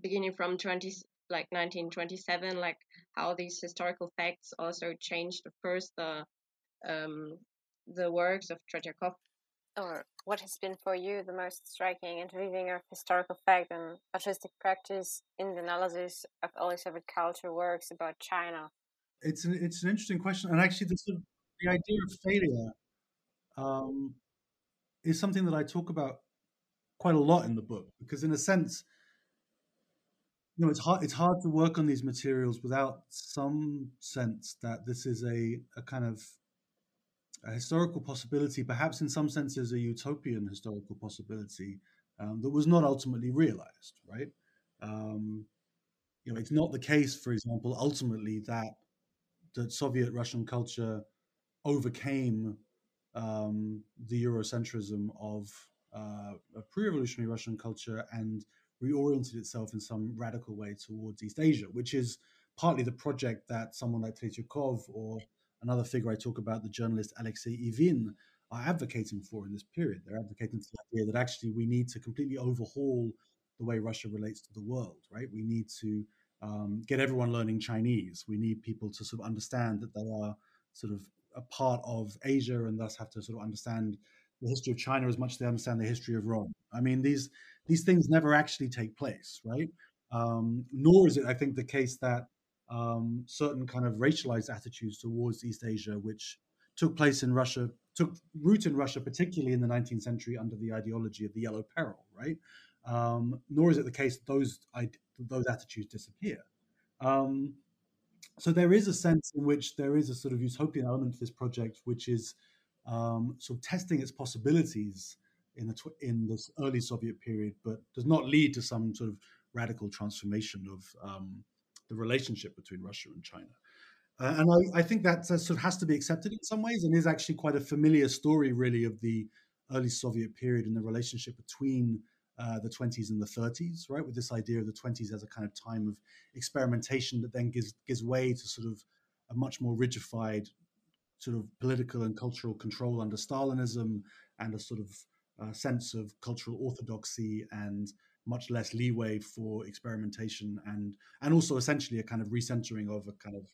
beginning from 20 like 1927 like how these historical facts also changed of course the um, the works of Tretyakov. Or what has been for you the most striking interweaving of historical fact and artistic practice in the analysis of early Soviet culture works about China? It's an, it's an interesting question. And actually, the, the idea of failure um, is something that I talk about quite a lot in the book because, in a sense, you know, it's hard. It's hard to work on these materials without some sense that this is a, a kind of a historical possibility, perhaps in some senses a utopian historical possibility um, that was not ultimately realized, right? Um, you know, it's not the case, for example, ultimately that that Soviet Russian culture overcame um, the Eurocentrism of, uh, a pre-revolutionary Russian culture and reoriented itself in some radical way towards East Asia, which is partly the project that someone like Tretyakov or another figure I talk about, the journalist Alexei Ivin, are advocating for in this period. They're advocating for the idea that actually we need to completely overhaul the way Russia relates to the world, right? We need to um, get everyone learning Chinese. We need people to sort of understand that they are sort of a part of Asia and thus have to sort of understand the history of China as much as they understand the history of Rome. I mean, these these things never actually take place, right? Um, nor is it, I think, the case that um, certain kind of racialized attitudes towards East Asia, which took place in Russia, took root in Russia, particularly in the 19th century under the ideology of the Yellow Peril, right? um, nor is it the case that those those attitudes disappear. Um, so there is a sense in which there is a sort of utopian element to this project, which is um, sort of testing its possibilities in the tw- in this early Soviet period, but does not lead to some sort of radical transformation of um, the relationship between Russia and China. Uh, and I, I, think that sort of has to be accepted in some ways, and is actually quite a familiar story, really, of the early Soviet period and the relationship between uh, the 20s and the 30s, right? With this idea of the 20s as a kind of time of experimentation that then gives gives way to sort of a much more rigidified sort of political and cultural control under Stalinism and a sort of uh, sense of cultural orthodoxy and much less leeway for experimentation and and also essentially a kind of recentering of a kind of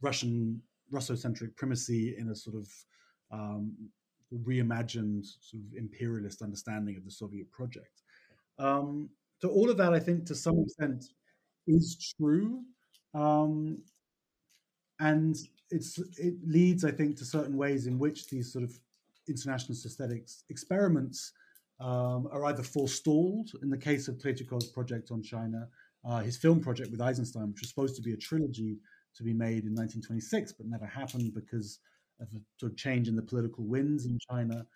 Russian Russocentric primacy in a sort of um, reimagined sort of imperialist understanding of the Soviet project. Um, so all of that, I think, to some extent, is true, um, and it's it leads, I think, to certain ways in which these sort of internationalist aesthetics experiments um, are either forestalled. In the case of Tretyakov's project on China, uh, his film project with Eisenstein, which was supposed to be a trilogy to be made in 1926, but never happened because of a sort of change in the political winds in China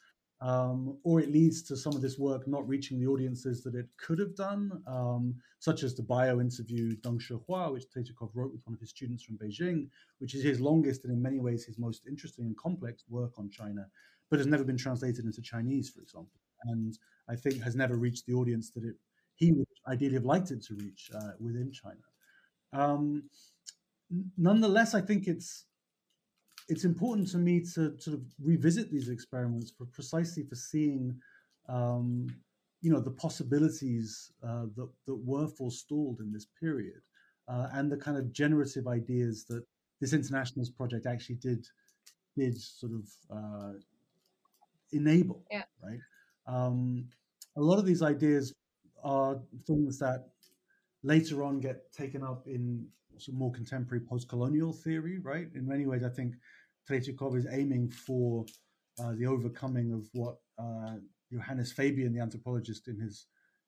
um, or it leads to some of this work not reaching the audiences that it could have done, um, such as the bio interview Deng Shihua, which Tretyakov wrote with one of his students from Beijing, which is his longest and in many ways his most interesting and complex work on China, but has never been translated into Chinese, for example, and I think has never reached the audience that it he would ideally have liked it to reach uh, within China. Um, nonetheless, I think it's it's important to me to sort of revisit these experiments for precisely for seeing um, you know the possibilities uh, that, that were forestalled in this period uh, and the kind of generative ideas that this internationals project actually did did sort of uh, enable yeah. right um, a lot of these ideas are things that later on get taken up in some more contemporary post-colonial theory, right? In many ways, I think Tretyakov is aiming for uh, the overcoming of what uh, Johannes Fabian, the anthropologist, in his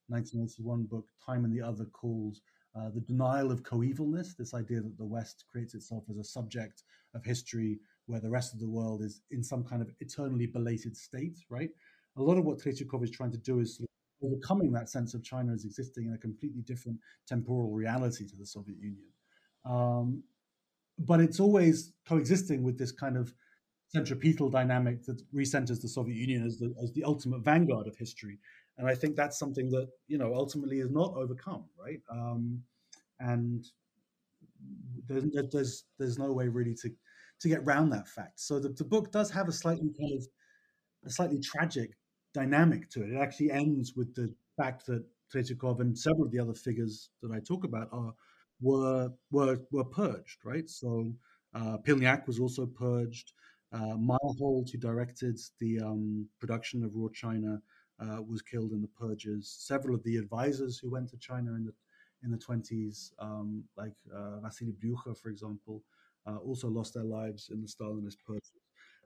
1981 book Time and the Other calls uh, the denial of coevalness, this idea that the West creates itself as a subject of history where the rest of the world is in some kind of eternally belated state, right? A lot of what Tretyakov is trying to do is sort of overcoming that sense of China as existing in a completely different temporal reality to the Soviet Union. Um, but it's always coexisting with this kind of centripetal dynamic that recenters the Soviet Union as the, as the ultimate vanguard of history. And I think that's something that, you know, ultimately is not overcome, right? Um, and there's, there's, there's no way really to, to get around that fact. So the, the book does have a slightly kind of, a slightly tragic dynamic to it. It actually ends with the fact that Tretyakov and several of the other figures that I talk about are were were were purged, right? So uh, Pilniak was also purged. Uh, Meyerhold, who directed the um, production of Roar China, uh, was killed in the purges. Several of the advisors who went to China in the in the 20s, um, like uh, Vasily Blyukher, for example, uh, also lost their lives in the Stalinist purges.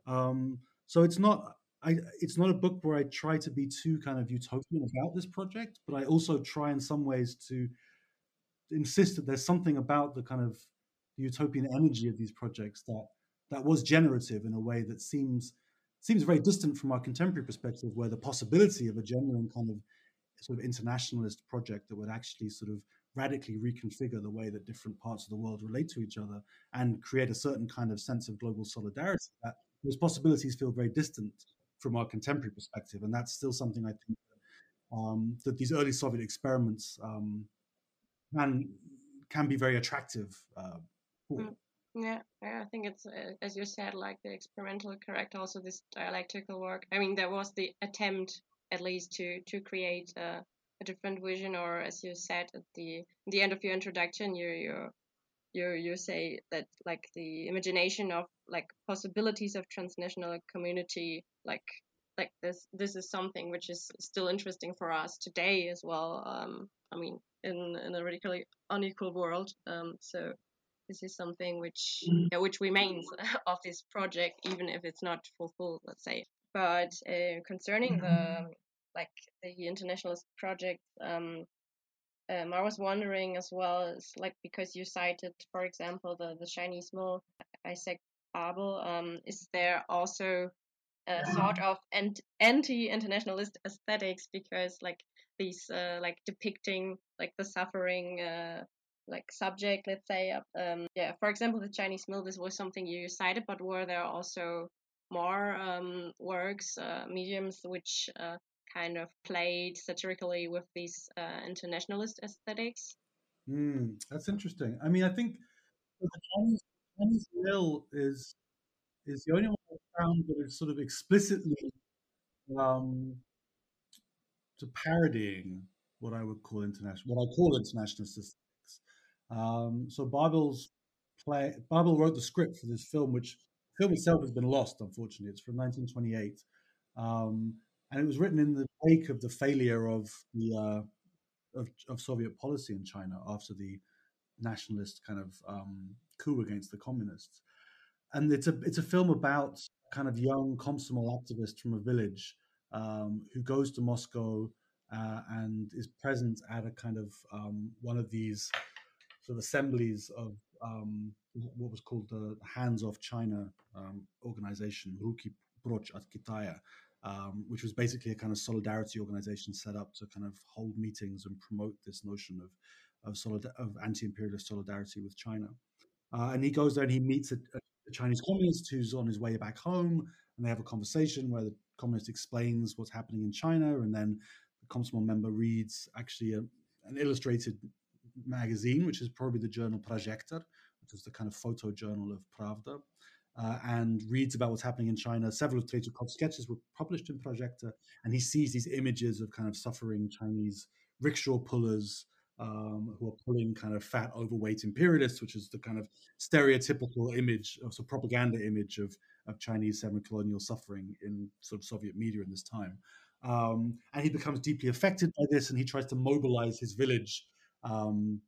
Um, so it's not I, it's not a book where I try to be too kind of utopian about this project, but I also try in some ways to insist that there's something about the kind of utopian energy of these projects that that was generative in a way that seems seems very distant from our contemporary perspective, where the possibility of a genuine kind of sort of internationalist project that would actually sort of radically reconfigure the way that different parts of the world relate to each other and create a certain kind of sense of global solidarity. That those possibilities feel very distant from our contemporary perspective, and that's still something I think um, that these early Soviet experiments um, can can be very attractive. Uh, mm. Yeah, yeah, I think it's uh, as you said, like the experimental character, also this dialectical work. I mean, there was the attempt, at least, to to create a, a different vision, or as you said at the the end of your introduction, you you you you say that like the imagination of like possibilities of transnational community, like like this this is something which is still interesting for us today as well. Um, I mean, in in a radically unequal world. Um, so this is something which mm. yeah, which remains of this project, even if it's not fulfilled, let's say. But uh, concerning the like the internationalist project. Um, um, I was wondering as well, like because you cited, for example, the the Chinese mill, Isaac Babel. Um, is there also a sort of anti-internationalist aesthetics because like these uh, like depicting like the suffering uh, like subject let's say um, yeah for example the chinese mill this was something you cited but were there also more um, works uh, mediums which uh, kind of played satirically with these uh, internationalist aesthetics? Mm, that's interesting. I mean i think the chinese, chinese mill is is the only one found that is sort of explicitly um, to parodying what I would call international, what I call international. Um, so Babel's play, Babel wrote the script for this film, which film itself has been lost, unfortunately. It's from 1928, um, and it was written in the wake of the failure of the uh, of, of, Soviet policy in China after the nationalist kind of um, coup against the communists and it's a it's a film about kind of young Komsomol activist from a village um, who goes to Moscow uh, and is present at a kind of um, one of these sort of assemblies of um, what was called the Hands Off China um, organization, Ruki Proch ot Kitaya, um, which was basically a kind of solidarity organization set up to kind of hold meetings and promote this notion of of, solid- of anti-imperialist solidarity with China. Uh, and he goes there and he meets a, a a Chinese communist who's on his way back home, and they have a conversation where the communist explains what's happening in China, and then the Komsomol member reads actually a, an illustrated magazine, which is probably the journal Projector, which is the kind of photo journal of Pravda. Uh, and reads about what's happening in China. Several of Tretyakov's sketches were published in Projector, and he sees these images of kind of suffering Chinese rickshaw pullers um, who are pulling kind of fat, overweight imperialists, which is the kind of stereotypical image, or sort of propaganda image of, of Chinese semi-colonial suffering in sort of Soviet media in this time. Um, and he becomes deeply affected by this, and he tries to mobilize his village um,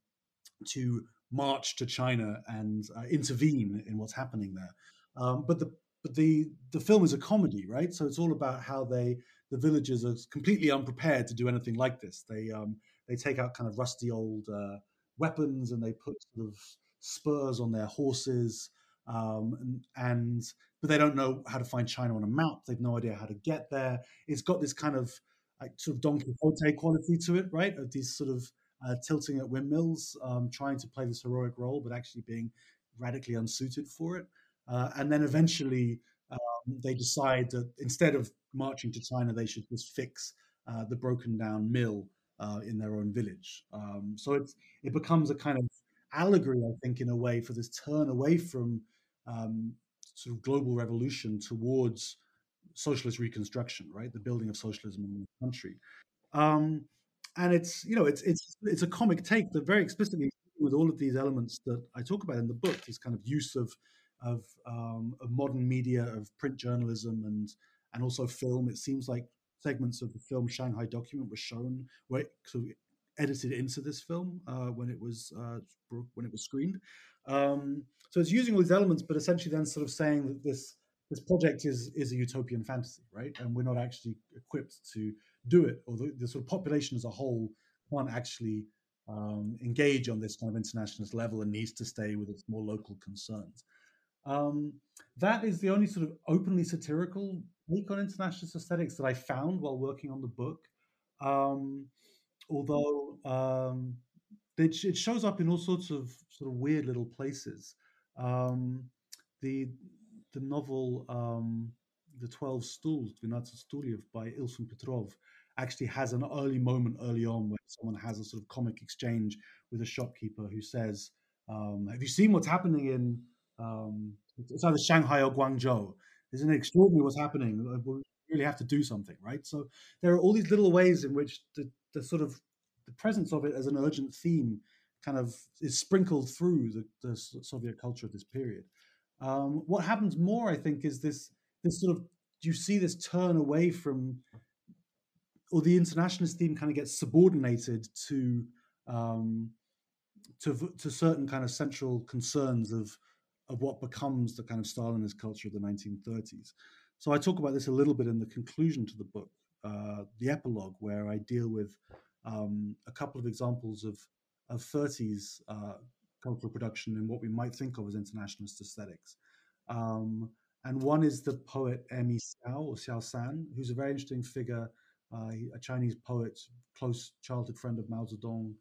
to march to China and uh, intervene in what's happening there. Um, but the but the the film is a comedy, right? So it's all about how they the villagers are completely unprepared to do anything like this. They um, they take out kind of rusty old uh, weapons and they put sort of spurs on their horses, um, and, and, but they don't know how to find China on a map. They've no idea how to get there. It's got this kind of like sort of Don Quixote quality to it, right? Of these sort of uh, tilting at windmills, um, trying to play this heroic role, but actually being radically unsuited for it. Uh, and then eventually um, they decide that instead of marching to China, they should just fix uh, the broken down mill uh, in their own village. Um, so it's, it becomes a kind of allegory, I think, in a way, for this turn away from um, sort of global revolution towards socialist reconstruction, right? The building of socialism in the country. Um, and it's you know it's it's it's a comic take that very explicitly with all of these elements that I talk about in the book, this kind of use of of, um, of modern media, of print journalism, and and also film. It seems like segments of the film Shanghai Document were shown, were sort of edited into this film uh, when it was uh, when it was screened. Um, so it's using all these elements, but essentially then sort of saying that this this project is is a utopian fantasy, right? And we're not actually equipped to do it, or the, the sort of population as a whole can't actually um, engage on this kind of internationalist level and needs to stay with its more local concerns. Um, that is the only sort of openly satirical take on internationalist aesthetics that I found while working on the book. Um, although um, it, it, shows up in all sorts of sort of weird little places. Um, the the novel um, "The Twelve Stools" Dvenadtsat Stulyev by Ilf and Petrov actually has an early moment early on where someone has a sort of comic exchange with a shopkeeper who says, um, "Have you seen what's happening in?" Um, it's either Shanghai or Guangzhou. Isn't it extraordinary what's happening? We really have to do something, right? So there are all these little ways in which the, the sort of the presence of it as an urgent theme kind of is sprinkled through the, the Soviet culture of this period. Um, what happens more, I think, is this this sort of you see this turn away from, or the internationalist theme kind of gets subordinated to um, to to certain kind of central concerns of of what becomes the kind of Stalinist culture of the 1930s. So I talk about this a little bit in the conclusion to the book. uh, the epilogue, where I deal with um, a couple of examples of of 30s uh, cultural production in what we might think of as internationalist aesthetics. Um, and one is the poet Emi Xiao or Xiao San, who's a very interesting figure, uh, a Chinese poet, close childhood friend of Mao Zedong,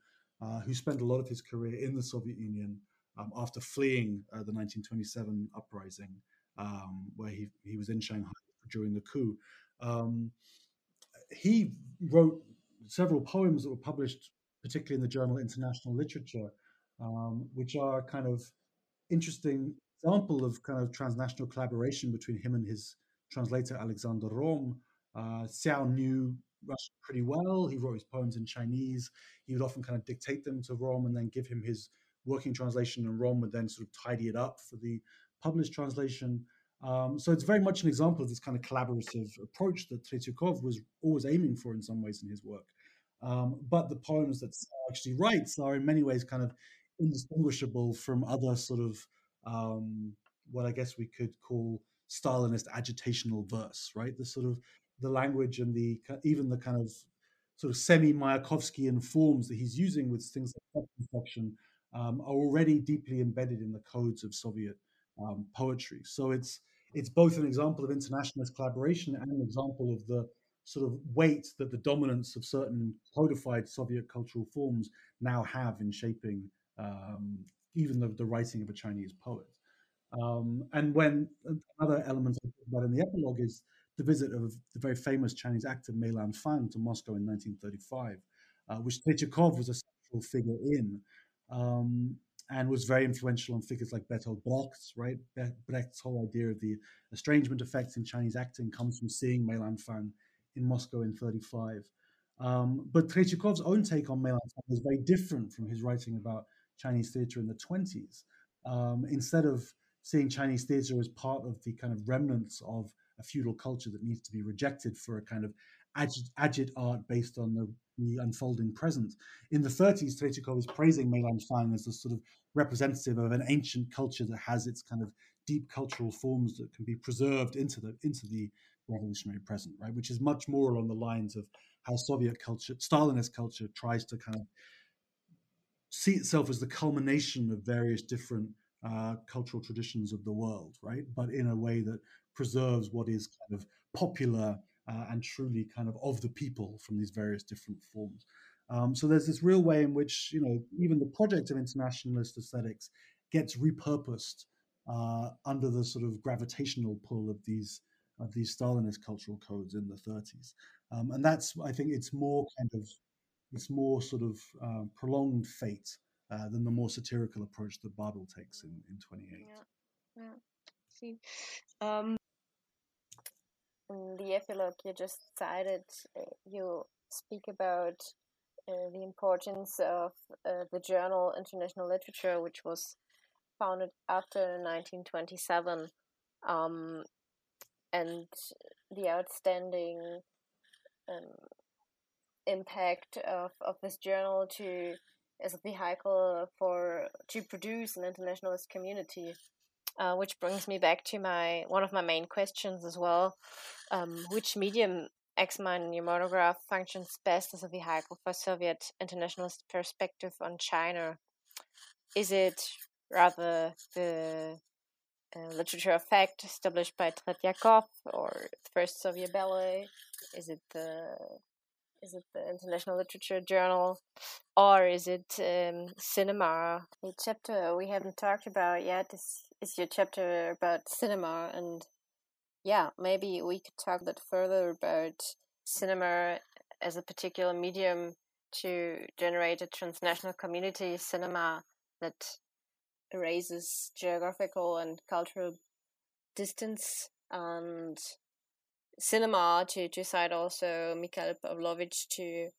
uh, who spent a lot of his career in the Soviet Union um, after fleeing uh, the 1927 uprising, um, where he, he was in Shanghai during the coup. Um, he wrote several poems that were published, particularly in the journal International Literature, um, which are kind of interesting example of kind of transnational collaboration between him and his translator Alexander Rom. Uh, Xiao knew Russian pretty well. He wrote his poems in Chinese. He would often kind of dictate them to Rom and then give him his working translation, and Rom would then sort of tidy it up for the published translation. Um, so it's very much an example of this kind of collaborative approach that Tretyakov was always aiming for in some ways in his work. Um, but the poems that Xiao actually writes are in many ways kind of indistinguishable from other sort of um, what I guess we could call Stalinist agitational verse, right? The sort of the language and the even the kind of sort of semi-Mayakovskian forms that he's using with things like construction um, are already deeply embedded in the codes of Soviet um, poetry. So it's it's both an example of internationalist collaboration and an example of the sort of weight that the dominance of certain codified Soviet cultural forms now have in shaping um, even the, the writing of a Chinese poet. Um, and when another element I talk about in the epilogue is the visit of the very famous Chinese actor Mei Lanfang to Moscow in 1935, uh, which Tretyakov was a central figure in, um, and was very influential on figures like Bertolt Brecht. Right, Brecht's whole idea of the estrangement effect in Chinese acting comes from seeing Mei Lanfang in Moscow in 35. Um, but Tretyakov's own take on Mei Lanfang is very different from his writing about Chinese theatre in the 20s. Um, instead of seeing Chinese theatre as part of the kind of remnants of a feudal culture that needs to be rejected for a kind of agit, art based on the, the, unfolding present. In the 30s, Tretyakov is praising Mei Lanfang as a sort of representative of an ancient culture that has its kind of deep cultural forms that can be preserved into the into the revolutionary present, right? Which is much more along the lines of how Soviet culture, Stalinist culture, tries to kind of see itself as the culmination of various different uh, cultural traditions of the world, right? But in a way that preserves what is kind of popular uh, and truly kind of of the people from these various different forms. Um, so there's this real way in which you know even the project of internationalist aesthetics gets repurposed uh, under the sort of gravitational pull of these of these Stalinist cultural codes in the 30s, um, and that's I think it's more kind of it's more sort of uh, prolonged fate uh, than the more satirical approach that Babel takes in, in 28. Yeah. yeah. See, um, in the epilogue you just cited, uh, you speak about uh, the importance of uh, the journal International Literature, which was founded after 1927, um, and the outstanding um, impact of, of this journal to as a vehicle for to produce an internationalist community uh, which brings me back to my one of my main questions as well um, which medium Exma in your monograph functions best as a vehicle for Soviet internationalist perspective on China. Is it rather the uh, literature of fact established by Tretyakov or the first Soviet ballet? Is it the is it the International Literature Journal, or is it um, cinema? The chapter we haven't talked about yet is, is your chapter about cinema, and yeah, maybe we could talk a bit further about cinema as a particular medium to generate a transnational community cinema that erases geographical and cultural distance and cinema to, to cite also Mikhail Pavlovich to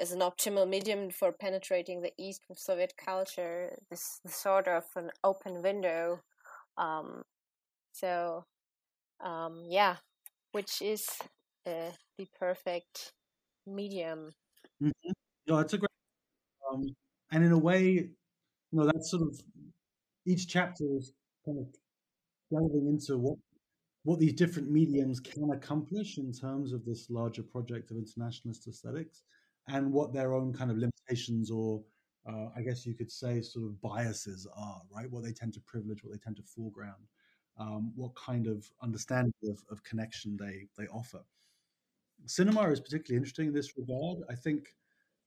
as an optimal medium for penetrating the east with Soviet culture, this, this sort of an open window. Um, so, um, yeah, which is uh, the perfect medium. Mm-hmm. Yeah, it's a great, um, and in a way, you know, that's sort of each chapter is kind of delving into what what these different mediums can accomplish in terms of this larger project of internationalist aesthetics and what their own kind of limitations or uh, I guess you could say sort of biases are, right? What they tend to privilege, what they tend to foreground, um, what kind of understanding of, of connection they they offer. Cinema is particularly interesting in this regard. I think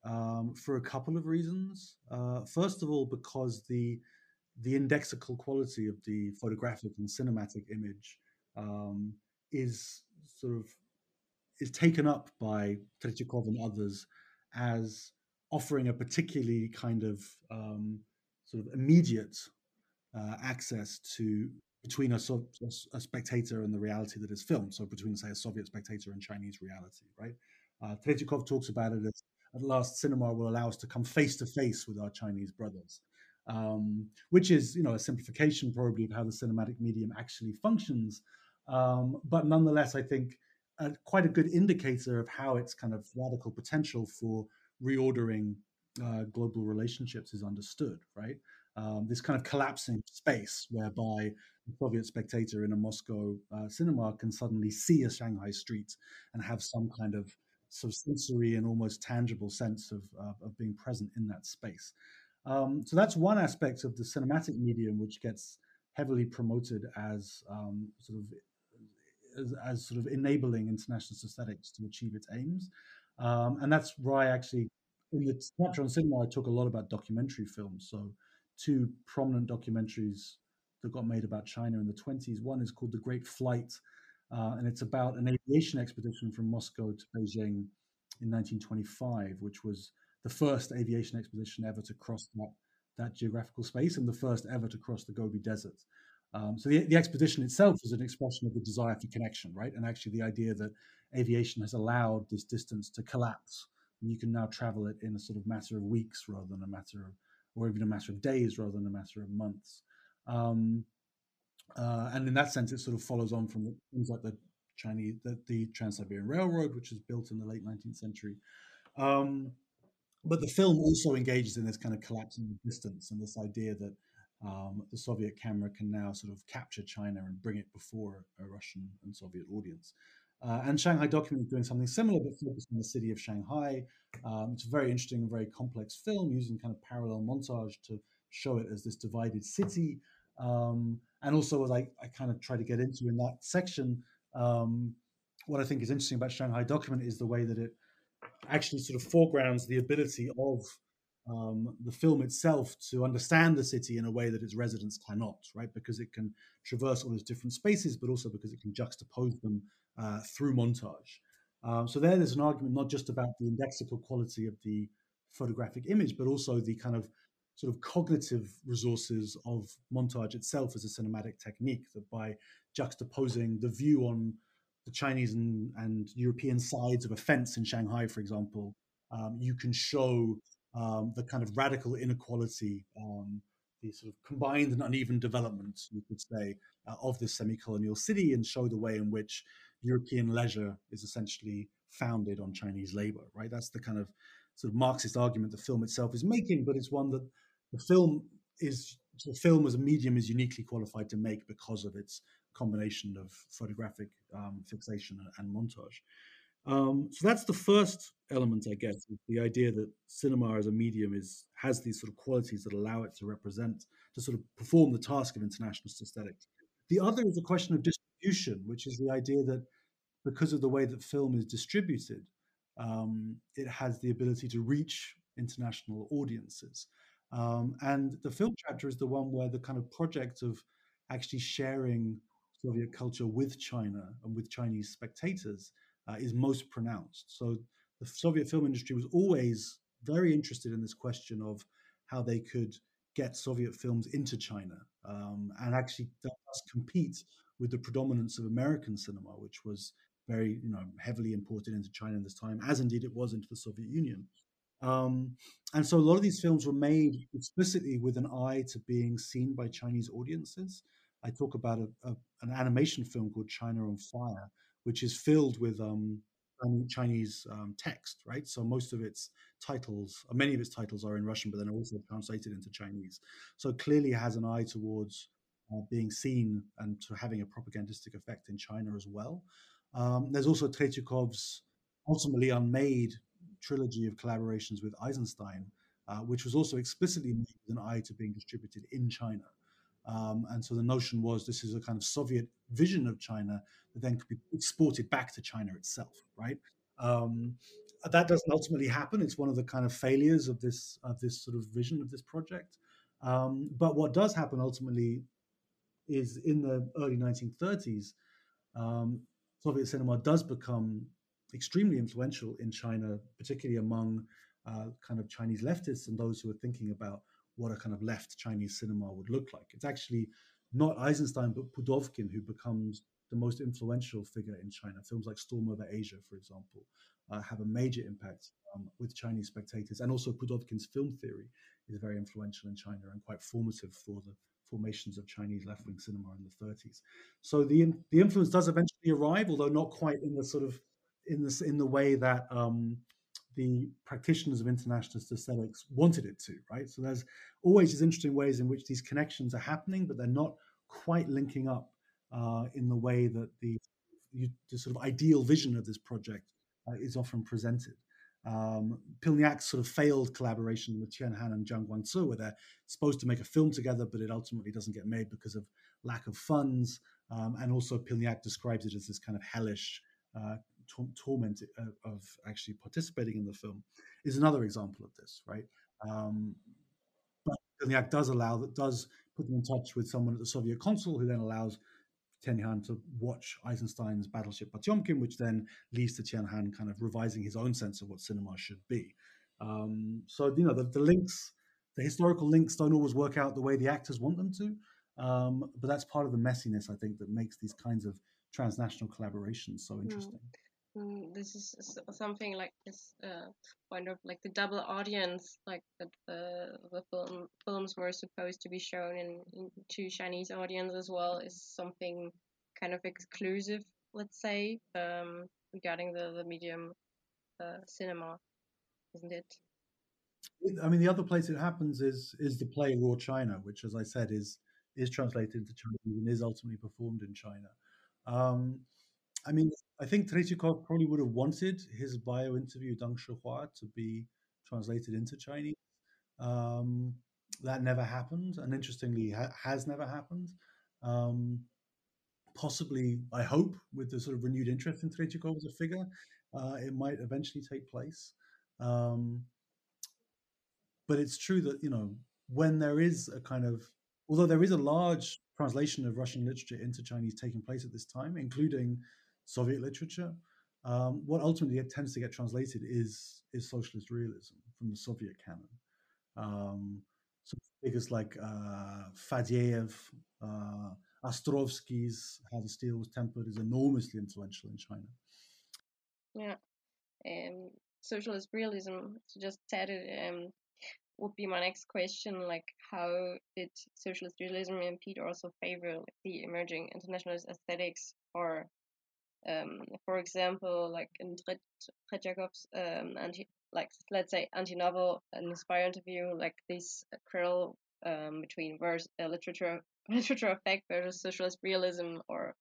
um, for a couple of reasons. Uh, first of all, because the the indexical quality of the photographic and cinematic image um, is sort of is taken up by Tretyakov and others as offering a particularly kind of um, sort of immediate uh, access to between a, a, spectator and the reality that is filmed. So between, say, a Soviet spectator and Chinese reality, right? Uh, Tretyakov talks about it as at last cinema will allow us to come face to face with our Chinese brothers, um, which is, you know, a simplification probably of how the cinematic medium actually functions. Um, but nonetheless, I think uh, quite a good indicator of how its kind of radical potential for reordering uh, global relationships is understood, right? Um, this kind of collapsing space whereby the Soviet spectator in a Moscow uh, cinema can suddenly see a Shanghai street and have some kind of sort of sensory and almost tangible sense of, uh, of being present in that space. Um, so that's one aspect of the cinematic medium which gets heavily promoted as um, sort of as, as, sort of enabling international aesthetics to achieve its aims. Um, and that's why I actually in the chapter on cinema, I talk a lot about documentary films. So two prominent documentaries that got made about China in the 20s. One is called The Great Flight, uh, and it's about an aviation expedition from Moscow to Beijing in 1925, which was the first aviation expedition ever to cross that, that geographical space and the first ever to cross the Gobi Desert. Um, so the, the expedition itself is an expression of the desire for connection, right? And actually the idea that aviation has allowed this distance to collapse. And you can now travel it in a sort of matter of weeks rather than a matter of, or even a matter of days rather than a matter of months. Um, uh, and in that sense, it sort of follows on from things like the Chinese, the, the Trans-Siberian Railroad, which was built in the late 19th century. Um, but the film also engages in this kind of collapsing distance and this idea that um, the Soviet camera can now sort of capture China and bring it before a Russian and Soviet audience. Uh, and Shanghai Document is doing something similar, but focused on the city of Shanghai. Um, it's a very interesting and very complex film using kind of parallel montage to show it as this divided city. Um, and also, as I, I kind of try to get into in that section, um, what I think is interesting about Shanghai Document is the way that it actually sort of foregrounds the ability of um, the film itself to understand the city in a way that its residents cannot, right? Because it can traverse all those different spaces, but also because it can juxtapose them uh, through montage. Um, so there, there's an argument not just about the indexical quality of the photographic image, but also the kind of sort of cognitive resources of montage itself as a cinematic technique. That by juxtaposing the view on the Chinese and, and European sides of a fence in Shanghai, for example, um, you can show um, the kind of radical inequality, um, the sort of combined and uneven development, you could say, uh, of this semi-colonial city, and show the way in which European leisure is essentially founded on Chinese labor. Right, that's the kind of sort of Marxist argument the film itself is making, but it's one that the film is the film as a medium is uniquely qualified to make because of its combination of photographic um, fixation and montage. Um, so that's the first element, I guess, the idea that cinema as a medium is has these sort of qualities that allow it to represent, to sort of perform the task of internationalist aesthetics. The other is a question of distribution, which is the idea that because of the way that film is distributed, um, it has the ability to reach international audiences. Um, and the film chapter is the one where the kind of project of actually sharing Soviet culture with China and with Chinese spectators uh, is most pronounced. So the Soviet film industry was always very interested in this question of how they could get Soviet films into China um, and actually compete with the predominance of American cinema, which was very, you know, heavily imported into China in this time, as indeed it was into the Soviet Union. Um, and so a lot of these films were made explicitly with an eye to being seen by Chinese audiences. I talk about a, a, an animation film called China on Fire, which is filled with um, Chinese um, text, right? So most of its titles, uh, many of its titles are in Russian, but then also translated into Chinese. So clearly has an eye towards uh, being seen and to having a propagandistic effect in China as well. Um, there's also Tretyakov's ultimately unmade trilogy of collaborations with Eisenstein, uh, which was also explicitly made with an eye to being distributed in China. Um, and so the notion was this is a kind of Soviet vision of China that then could be exported back to China itself, right? Um, that doesn't ultimately happen. It's one of the kind of failures of this of this sort of vision of this project. Um, but what does happen ultimately is in the early 1930s, um, Soviet cinema does become extremely influential in China, particularly among uh, kind of Chinese leftists and those who are thinking about what a kind of left Chinese cinema would look like. It's actually not Eisenstein, but Pudovkin who becomes the most influential figure in China. Films like Storm Over Asia, for example, uh, have a major impact um, with Chinese spectators. And also Pudovkin's film theory is very influential in China and quite formative for the formations of Chinese left-wing cinema in the 30s. So the the influence does eventually arrive, although not quite in the sort of in this in the way that um, the practitioners of internationalist aesthetics wanted it to, right? So there's always these interesting ways in which these connections are happening, but they're not quite linking up uh, in the way that the, the sort of ideal vision of this project uh, is often presented. Um, Pilniak's sort of failed collaboration with Tian Han and Jiang Guangci, where they're supposed to make a film together, but it ultimately doesn't get made because of lack of funds. Um, and also, Pilniak describes it as this kind of hellish uh, torment of, of, actually participating in the film, is another example of this, right? Um, but Pilniak does allow that does put them in touch with someone at the Soviet consul, who then allows Tian to watch Eisenstein's Battleship Potemkin, which then leads to Tian Han kind of revising his own sense of what cinema should be. Um, so, you know, the, the, links, the historical links don't always work out the way the actors want them to. Um, but that's part of the messiness, I think, that makes these kinds of transnational collaborations so hmm. interesting. Mm, this is something like this uh, kind of like the double audience, like that the the film films were supposed to be shown in, in to Chinese audience as well is something kind of exclusive, let's say, um, regarding the the medium uh, cinema, isn't it? I mean, the other place it happens is is the play Roar China, which, as I said, is is translated into Chinese and is ultimately performed in China. Um, I mean, I think Tretyakov probably would have wanted his bio interview Deng Shihua to be translated into Chinese. Um, that never happened, and interestingly, ha- has never happened. Um, possibly, I hope, with the sort of renewed interest in Tretyakov as a figure, uh, it might eventually take place. Um, but it's true that you know when there is a kind of although there is a large translation of Russian literature into Chinese taking place at this time, including Soviet literature. Um, what ultimately tends to get translated is is socialist realism from the Soviet canon. Um, so figures like uh, uh, Ostrovsky's How the Steel Was Tempered is enormously influential in China. Yeah, um, socialist realism. Just said it. Um, would be my next question. Like, how did socialist realism impede or also favor like, the emerging internationalist aesthetics, or um, for example, like in Tretyakov's um, anti, like let's say anti-novel and inspire interview, like this quarrel um, between verse, uh, literature literature effect versus socialist realism, or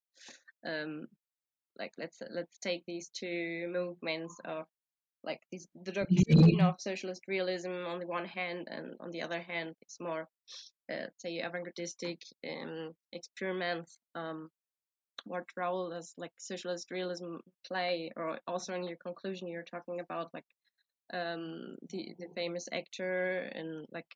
um, like let's let's take these two movements of like this the doctrine of socialist realism on the one hand, and on the other hand, it's more uh, say avant-gardistic um, experiments um, what role does like socialist realism play or also in your conclusion you're talking about like um the the famous actor and like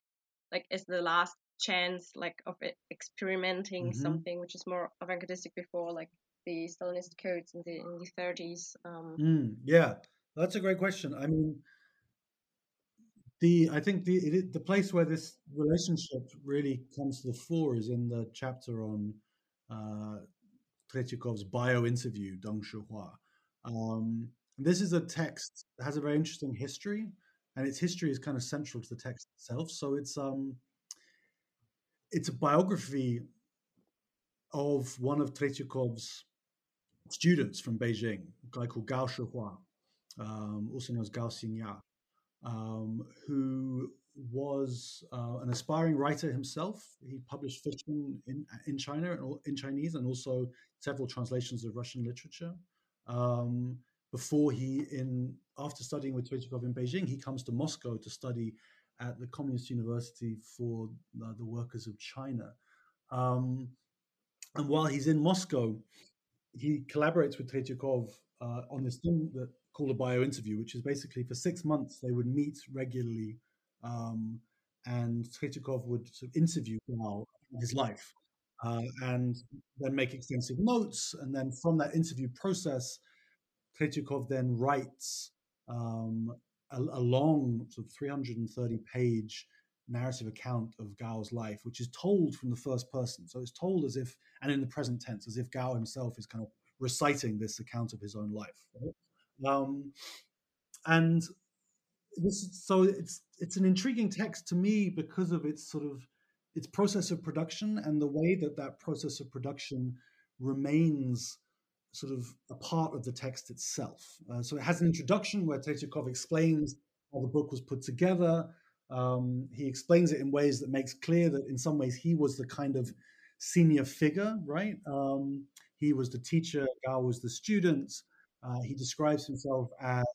like is the last chance like of experimenting mm-hmm. something which is more avant-gardistic before like the Stalinist codes in the in the 30s um. Mm, yeah. That's a great question. I mean the I think the it, the place where this relationship really comes to the fore is in the chapter on uh, Tretyakov's bio interview, Deng Shihua. Um, this is a text that has a very interesting history, and its history is kind of central to the text itself. So it's um, it's a biography of one of Tretyakov's students from Beijing, a guy called Gao Shihua, um, also known as Gao Xingya, um, who was uh, an aspiring writer himself. He published fiction in in China in Chinese and also several translations of Russian literature. Um, before he, in after studying with Tretyakov in Beijing, he comes to Moscow to study at the Communist University for uh, the Workers of China. Um, and while he's in Moscow, he collaborates with Tretyakov uh, on this thing that called a bio interview, which is basically for six months they would meet regularly, um, and Tretyakov would sort of interview Gao his life, uh, and then make extensive notes, and then from that interview process, Tretyakov then writes um, a, a, long, sort of 330 page narrative account of Gao's life, which is told from the first person. So it's told as if, and in the present tense, as if Gao himself is kind of reciting this account of his own life. Right? Um, and this, so it's it's an intriguing text to me because of its sort of its process of production and the way that that process of production remains sort of a part of the text itself. Uh, so it has an introduction where Tretyakov explains how the book was put together. Um, he explains it in ways that makes clear that in some ways he was the kind of senior figure, right? Um, he was the teacher, Gao was the student. Uh, he describes himself as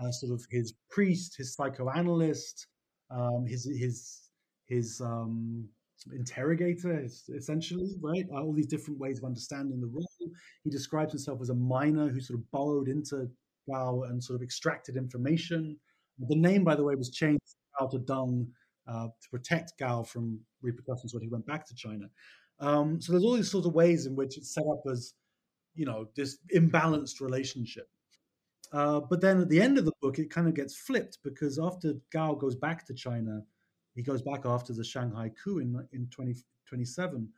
uh, sort of his priest, his psychoanalyst, um, his his his um, interrogator, essentially, right? Uh, all these different ways of understanding the role. He describes himself as a miner who sort of burrowed into Gao and sort of extracted information. The name, by the way, was changed to Deng uh, to protect Gao from repercussions when he went back to China. Um, so there's all these sorts of ways in which it's set up as, you know, this imbalanced relationship. Uh, but then at the end of the book, it kind of gets flipped because after Gao goes back to China, he goes back after the Shanghai coup in, in 2027.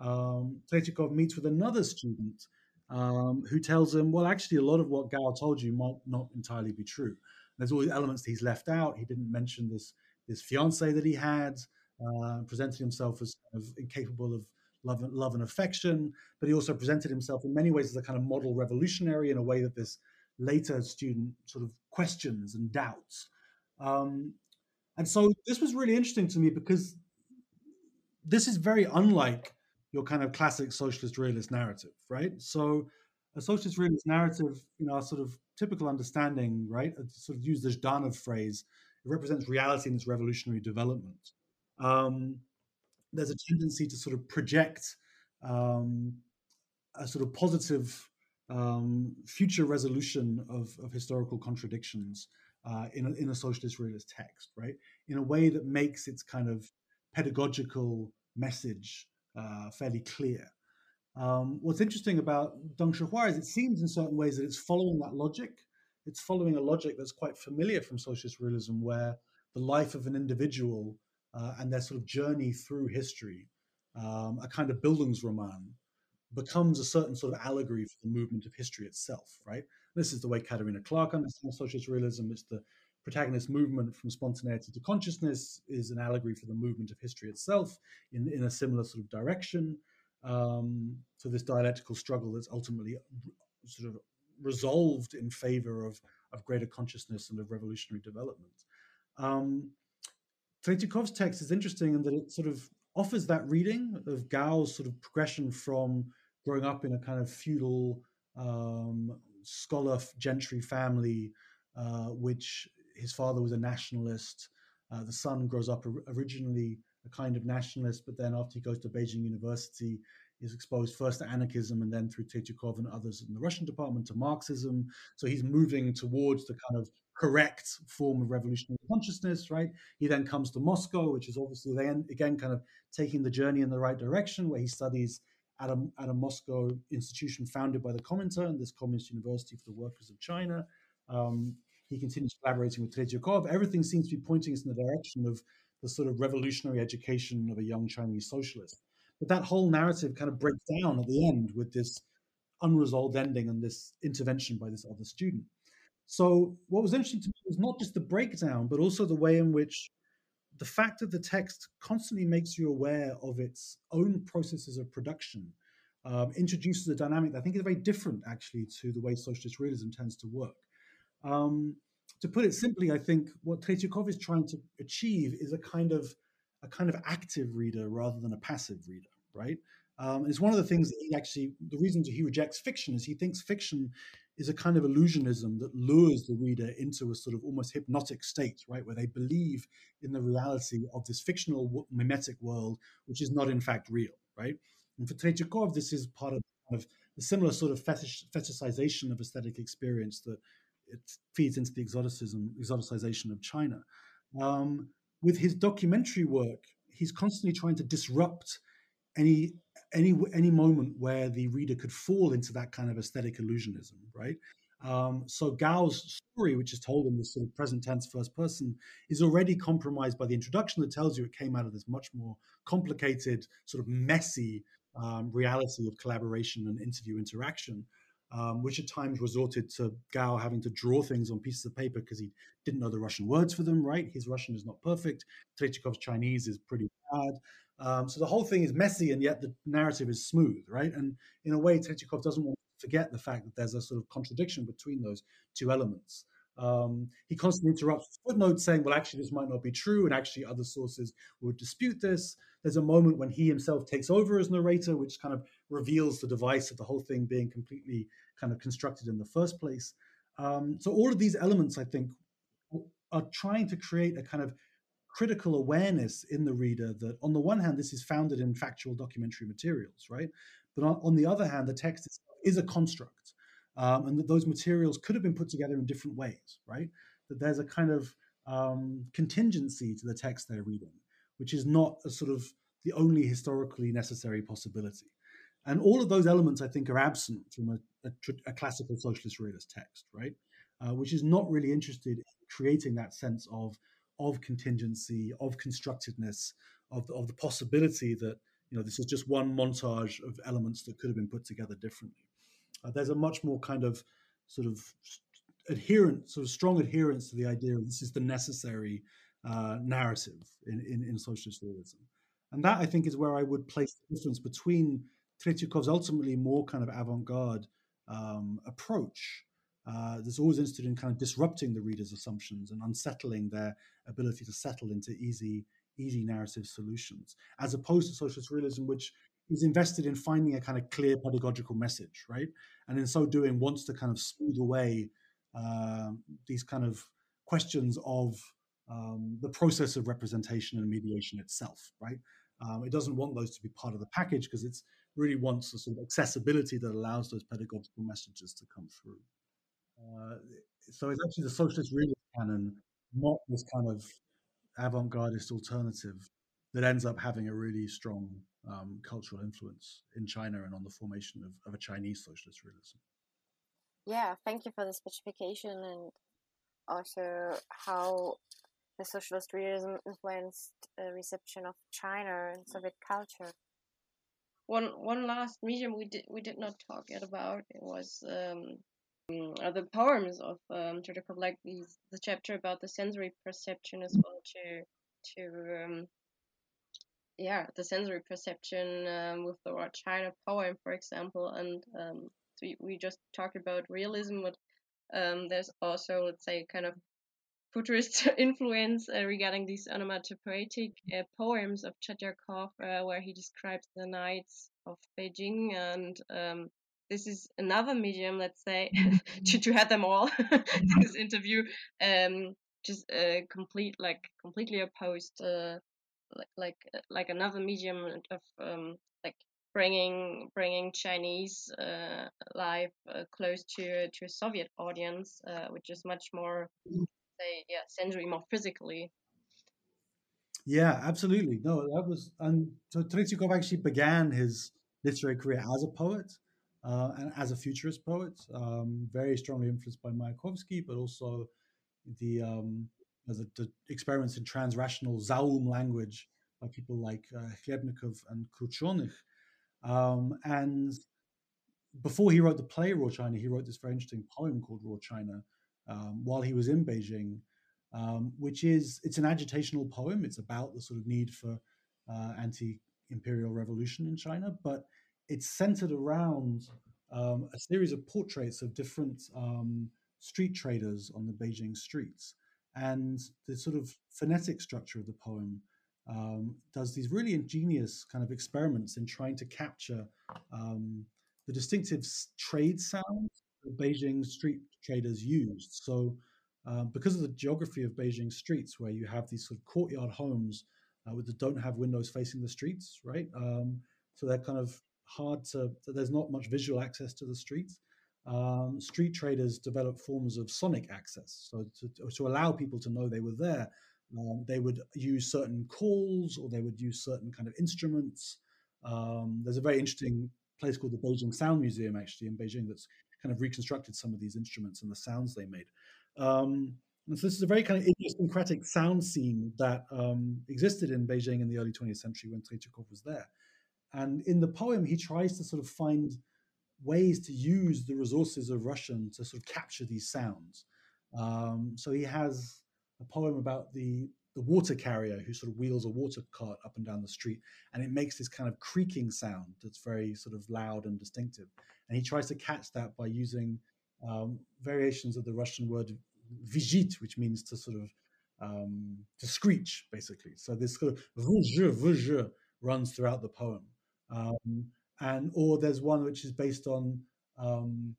20, um, meets with another student um, who tells him, well, actually, a lot of what Gao told you might not entirely be true. There's all these elements that he's left out. He didn't mention this this fiance that he had, uh, himself as kind of incapable of love, love and affection, but he also presented himself in many ways as a kind of model revolutionary in a way that this later student sort of questions and doubts. Um, and so this was really interesting to me because this is very unlike your kind of classic socialist realist narrative, right? So a socialist realist narrative, you know, our sort of typical understanding, right? sort of use the Zhdanov phrase, it represents reality in its revolutionary development. Um, there's a tendency to sort of project um, a sort of positive um, future resolution of, of historical contradictions uh, in, a, in a socialist realist text, right? In a way that makes its kind of pedagogical message uh, fairly clear. Um, what's interesting about Deng Shihua is it seems in certain ways that it's following that logic. It's following a logic that's quite familiar from socialist realism, where the life of an individual uh, and their sort of journey through history, um, a kind of Bildungsroman, becomes a certain sort of allegory for the movement of history itself, right? This is the way Katerina Clark understands socialist realism. It's the protagonist movement from spontaneity to consciousness is an allegory for the movement of history itself in, in a similar sort of direction. Um, so this dialectical struggle that's ultimately sort of resolved in favor of, of greater consciousness and of revolutionary development. Um, text is interesting in that it sort of offers that reading of Gao's sort of progression from growing up in a kind of feudal um, scholar gentry family, uh, which his father was a nationalist. Uh, the son grows up originally a kind of nationalist, but then after he goes to Beijing University, is exposed first to anarchism and then through Tretyakov and others in the Russian department to Marxism. So he's moving towards the kind of correct form of revolutionary consciousness, right? He then comes to Moscow, which is obviously then again kind of taking the journey in the right direction, where he studies at a, at a Moscow institution founded by the Comintern, and this Communist University for the Workers of China. Um, he continues collaborating with Tretyakov. Everything seems to be pointing us in the direction of the sort of revolutionary education of a young Chinese socialist. But that whole narrative kind of breaks down at the end with this unresolved ending and this intervention by this other student. So, what was interesting to me was not just the breakdown, but also the way in which the fact that the text constantly makes you aware of its own processes of production um, introduces a dynamic that I think is very different, actually, to the way socialist realism tends to work. Um, to put it simply, I think what Tretyakov is trying to achieve is a kind of a kind of active reader rather than a passive reader, right? Um, it's one of the things that he actually, the reasons he rejects fiction is he thinks fiction is a kind of illusionism that lures the reader into a sort of almost hypnotic state, right, where they believe in the reality of this fictional mimetic world, which is not in fact real, right? And for Tretyakov, this is part of, of a similar sort of fetish, fetishization of aesthetic experience that it feeds into the exoticism, exoticization of China. Um, with his documentary work, he's constantly trying to disrupt any any any moment where the reader could fall into that kind of aesthetic illusionism, right? Um, so Gao's story, which is told in this sort of present tense first person, is already compromised by the introduction that tells you it came out of this much more complicated, sort of messy um, reality of collaboration and interview interaction, um, which at times resorted to Gao having to draw things on pieces of paper because he didn't know the Russian words for them, right? His Russian is not perfect. Tretyakov's Chinese is pretty bad. Um, so the whole thing is messy, and yet the narrative is smooth, right? And in a way, Tretyakov doesn't want to forget the fact that there's a sort of contradiction between those two elements. Um, he constantly interrupts footnotes saying, well, actually, this might not be true, and actually, other sources would dispute this. There's a moment when he himself takes over as narrator, which kind of reveals the device of the whole thing being completely kind of constructed in the first place. Um, so, all of these elements, I think, are trying to create a kind of critical awareness in the reader that, on the one hand, this is founded in factual documentary materials, right? But on, on the other hand, the text is a construct, um, and that those materials could have been put together in different ways, right? That there's a kind of um, contingency to the text they're reading, which is not a sort of the only historically necessary possibility. And all of those elements, I think, are absent from a, a, a classical socialist realist text, right? Uh, which is not really interested in creating that sense of of contingency, of constructedness, of the, of the possibility that you know this is just one montage of elements that could have been put together differently. Uh, there's a much more kind of sort of adherent, sort of strong adherence to the idea of this is the necessary uh, narrative in, in, in socialist realism. And that I think is where I would place the difference between Tretyakov's ultimately more kind of avant-garde um, approach uh, that's always interested in kind of disrupting the reader's assumptions and unsettling their ability to settle into easy, easy narrative solutions, as opposed to socialist realism, which is invested in finding a kind of clear pedagogical message, right? And in so doing, wants to kind of smooth away uh, these kind of questions of um, the process of representation and mediation itself, right? Um, it doesn't want those to be part of the package because it's really wants a sort of accessibility that allows those pedagogical messages to come through. Uh, so it's actually the socialist realist canon, not this kind of avant-gardist alternative that ends up having a really strong um, cultural influence in China and on the formation of, of a Chinese socialist realism. Yeah, thank you for the specification and also how the socialist realism influenced the reception of China and Soviet culture. One one last medium we did we did not talk yet about it was um, uh, the poems of um, Tretyakov, like these, the chapter about the sensory perception as well, to to um, yeah, the sensory perception um, with the word China poem, for example, and um, so we, we just talked about realism, but um, there's also let's say kind of futurist influence uh, regarding these onomatopoetic uh, poems of Tretyakov, uh, where he describes the nights of Beijing. And um, this is another medium, let's say, to, to have them all in this interview, um, just uh, complete, like completely opposed, uh, like like like another medium of um, like bringing bringing Chinese uh, life close to to a Soviet audience, which is much more, say, yeah, sensory, more physically. Yeah, absolutely. No, that was and so Tretyakov actually began his literary career as a poet uh, and as a futurist poet, um, very strongly influenced by Mayakovsky, but also the, um, the, the experiments in transrational Zaum language by people like uh, Khlebnikov and Kruchenykh. Um, and before he wrote the play Roar China, he wrote this very interesting poem called Roar China um, while he was in Beijing, um, which is it's an agitational poem. It's about the sort of need for uh, anti-imperial revolution in China, but it's centered around um, a series of portraits of different um, street traders on the Beijing streets. And the sort of phonetic structure of the poem um, does these really ingenious kind of experiments in trying to capture um, the distinctive trade sounds that Beijing street traders used. So, um, because of the geography of Beijing streets, where you have these sort of courtyard homes uh, that don't have windows facing the streets, right? Um, so they're kind of hard to, there's not much visual access to the streets. Um, street traders develop forms of sonic access. So to, to allow people to know they were there, um, they would use certain calls or they would use certain kind of instruments. Um, there's a very interesting place called the Beijing Sound Museum, actually, in Beijing, that's kind of reconstructed some of these instruments and the sounds they made. Um, and so this is a very kind of idiosyncratic sound scene that um, existed in Beijing in the early 20th century when Tretyakov was there. And in the poem, he tries to sort of find ways to use the resources of Russian to sort of capture these sounds. Um, so he has a poem about the the water carrier who sort of wheels a water cart up and down the street, and it makes this kind of creaking sound that's very sort of loud and distinctive. And he tries to catch that by using um, variations of the Russian word vizhit, which means to sort of um, to screech, basically. So this sort of vuzh, vuzh runs throughout the poem. Um, and or there's one which is based on um,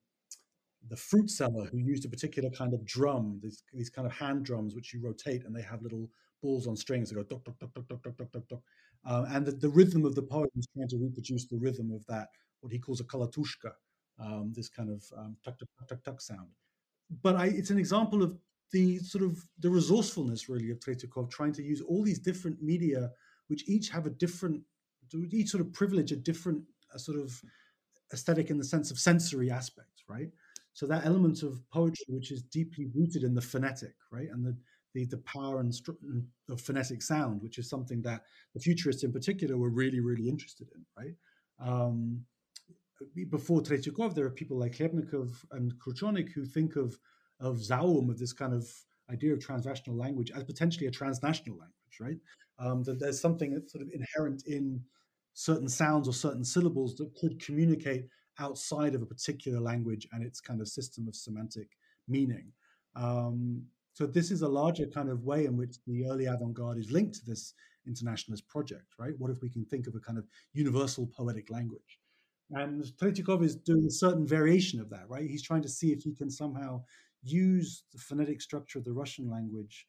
the fruit seller who used a particular kind of drum, these, these kind of hand drums which you rotate and they have little balls on strings that go duck, duck, duck, duck, duck, duck, duck, duck. Um, and the, the, rhythm of the poem is trying to reproduce the rhythm of that, what he calls a kolotushka, um, this kind of um, tuck, tuck, tuck, tuck, sound. But I, it's an example of the sort of the resourcefulness really of Tretyakov trying to use all these different media, which each have a different, each sort of privilege a different a sort of aesthetic in the sense of sensory aspect, right? So that element of poetry, which is deeply rooted in the phonetic, right, and the the, the power and of phonetic sound, which is something that the futurists in particular were really, really interested in, right? Um, before Tretyakov, there are people like Khlebnikov and Kruchenykh who think of of Zaum, of this kind of idea of transrational language, as potentially a transnational language, right? Um, that there's something that's sort of inherent in certain sounds or certain syllables that could communicate outside of a particular language and its kind of system of semantic meaning. Um, so this is a larger kind of way in which the early avant-garde is linked to this internationalist project, right? What if we can think of a kind of universal poetic language? And Tretyakov is doing a certain variation of that, right? He's trying to see if he can somehow use the phonetic structure of the Russian language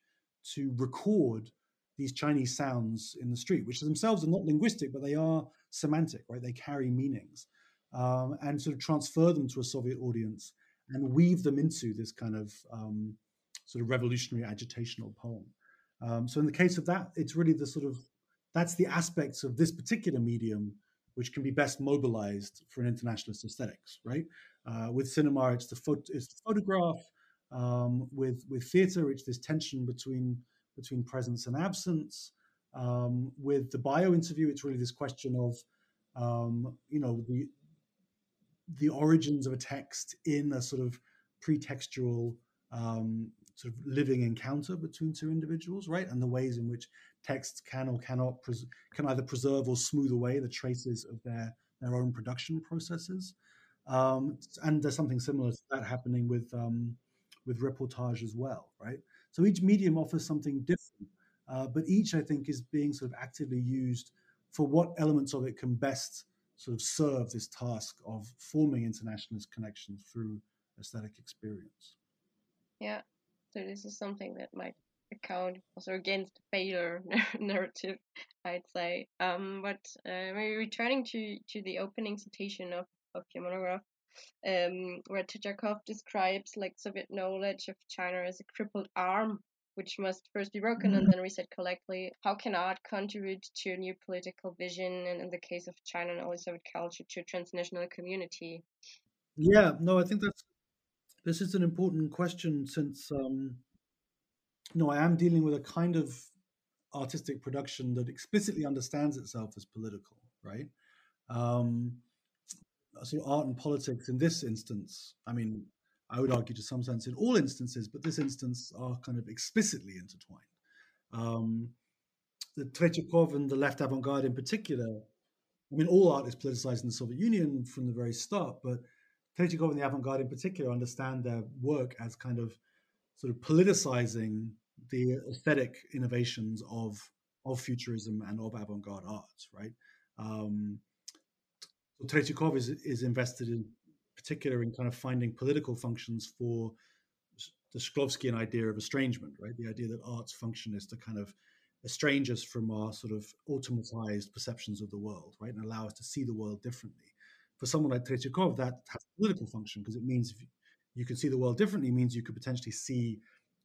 to record these Chinese sounds in the street, which themselves are not linguistic, but they are semantic, right? They carry meanings, um, and sort of transfer them to a Soviet audience and weave them into this kind of um, sort of revolutionary agitational poem. Um, so in the case of that, it's really the sort of that's the aspects of this particular medium which can be best mobilized for an internationalist aesthetics, right? Uh, with cinema, it's the, pho- it's the photograph. Um, with with theater, it's this tension between between presence and absence. Um, with the bio interview, it's really this question of, um, you know, the the origins of a text in a sort of pretextual um, sort of living encounter between two individuals, right? And the ways in which texts can or cannot can either preserve or smooth away the traces of their their own production processes. Um, and there's something similar to that happening with um, with reportage as well, right? So each medium offers something different, uh, but each, I think, is being sort of actively used for what elements of it can best sort of serve this task of forming internationalist connections through aesthetic experience. Yeah, so this is something that might account also against failure narrative, I'd say. Um, but uh, maybe returning to to the opening citation of of your monograph, um, where Tretyakov describes like Soviet knowledge of China as a crippled arm, which must first be broken mm-hmm. and then reset correctly. How can art contribute to a new political vision, and in the case of China and all Soviet culture, to a transnational community? Yeah, no, I think that's this is an important question since um, no, I am dealing with a kind of artistic production that explicitly understands itself as political, right? Um, sort of art and politics in this instance, I mean, I would argue to some sense in all instances, but this instance are kind of explicitly intertwined. Um, the Tretyakov and the left avant-garde in particular, I mean, all art is politicized in the Soviet Union from the very start, but Tretyakov and the avant-garde in particular understand their work as kind of sort of politicizing the aesthetic innovations of of futurism and of avant-garde art, right? Um, so Tretyakov is is invested in particular in kind of finding political functions for the Shklovskian idea of estrangement, right? The idea that art's function is to kind of estrange us from our sort of automatized perceptions of the world, right, and allow us to see the world differently. For someone like Tretyakov, that has a political function because it means you can see the world differently, means you could potentially see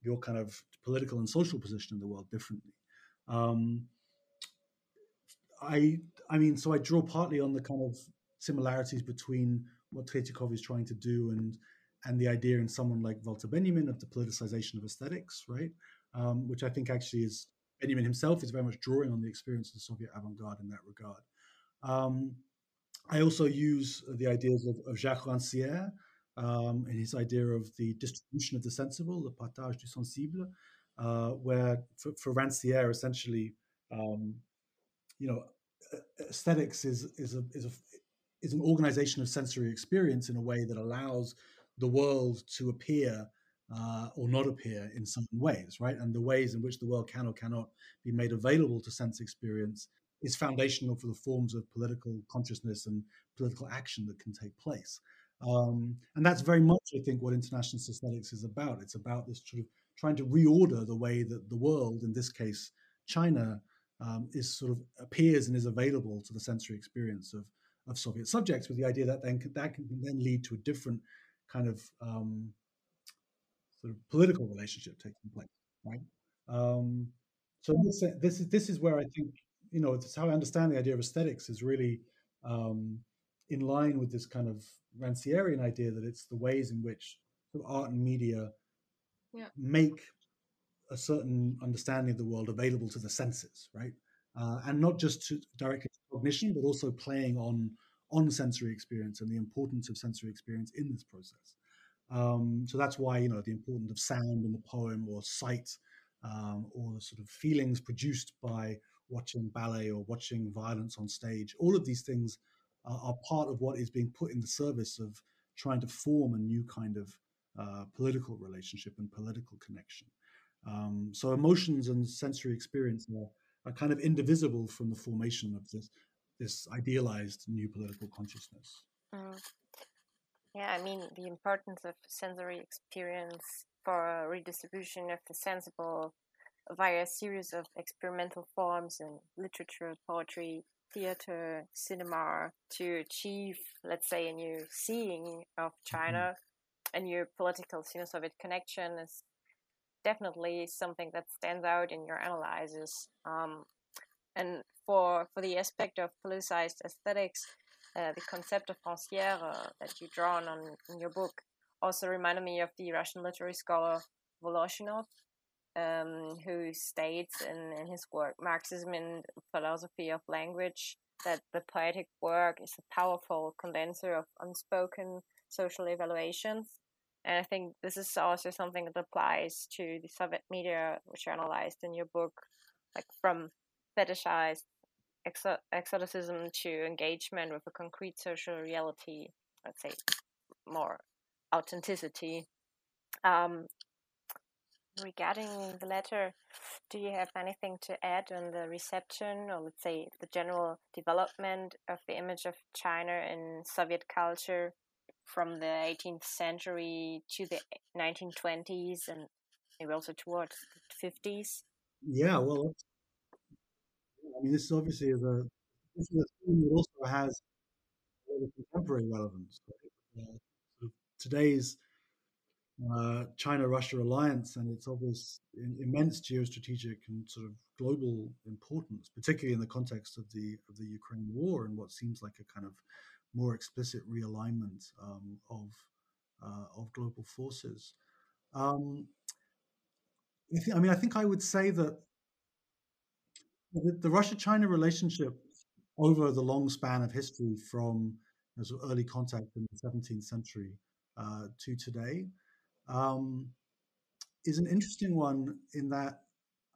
your kind of political and social position in the world differently. Um, I, I mean, so I draw partly on the kind of similarities between what Tretyakov is trying to do and and the idea in someone like Walter Benjamin of the politicization of aesthetics, right? Um, which I think actually is Benjamin himself is very much drawing on the experience of the Soviet avant-garde in that regard. Um, I also use the ideas of, of Jacques Rancière um, and his idea of the distribution of the sensible, the partage du sensible, uh, where for, for Rancière, essentially, um, you know, aesthetics is is a, is a is an organization of sensory experience in a way that allows the world to appear uh, or not appear in certain ways, right? And the ways in which the world can or cannot be made available to sense experience is foundational for the forms of political consciousness and political action that can take place. Um, and that's very much, I think, what international aesthetics is about. It's about this sort of trying to reorder the way that the world, in this case, China, um, is sort of appears and is available to the sensory experience of, of Soviet subjects, with the idea that then that can then lead to a different kind of um, sort of political relationship taking place, right? Um, so this, this is this is where I think you know it's how I understand the idea of aesthetics is really um, in line with this kind of Rancierian idea that it's the ways in which art and media yeah. make a certain understanding of the world available to the senses, right? Uh, and not just to directly to cognition, but also playing on on sensory experience and the importance of sensory experience in this process. Um, so that's why you know the importance of sound in the poem or sight um, or the sort of feelings produced by watching ballet or watching violence on stage. All of these things are, are part of what is being put in the service of trying to form a new kind of uh, political relationship and political connection. Um, so emotions and sensory experience are, are kind of indivisible from the formation of this this idealized new political consciousness. Mm. Yeah, I mean, the importance of sensory experience for redistribution of the sensible via a series of experimental forms in literature, poetry, theater, cinema to achieve, let's say, a new seeing of mm-hmm. China, mm-hmm. a new political Sino Soviet connection is definitely something that stands out in your analysis. Um, and for, for the aspect of politicized aesthetics, uh, the concept of Rancière uh, that you draw on in your book also reminded me of the Russian literary scholar Voloshinov, um, who states in, in his work Marxism and Philosophy of Language that the poetic work is a powerful condenser of unspoken social evaluations. And I think this is also something that applies to the Soviet media, which are analyzed in your book, like from fetishized exoticism to engagement with a concrete social reality, let's say more authenticity. Um, regarding the letter, do you have anything to add on the reception or let's say the general development of the image of China in Soviet culture from the 18th century to the 1920s and maybe also towards the 50s? Yeah, well, I mean, this obviously is a this is a theme that also has contemporary relevance. Right? Uh, today's uh, China-Russia alliance and its obvious immense geostrategic and sort of global importance, particularly in the context of the of the Ukraine war and what seems like a kind of more explicit realignment um, of uh, of global forces. Um, I mean, I think I would say that the, the Russia-China relationship over the long span of history from you know, sort of early contact in the 17th century uh, to today um, is an interesting one in that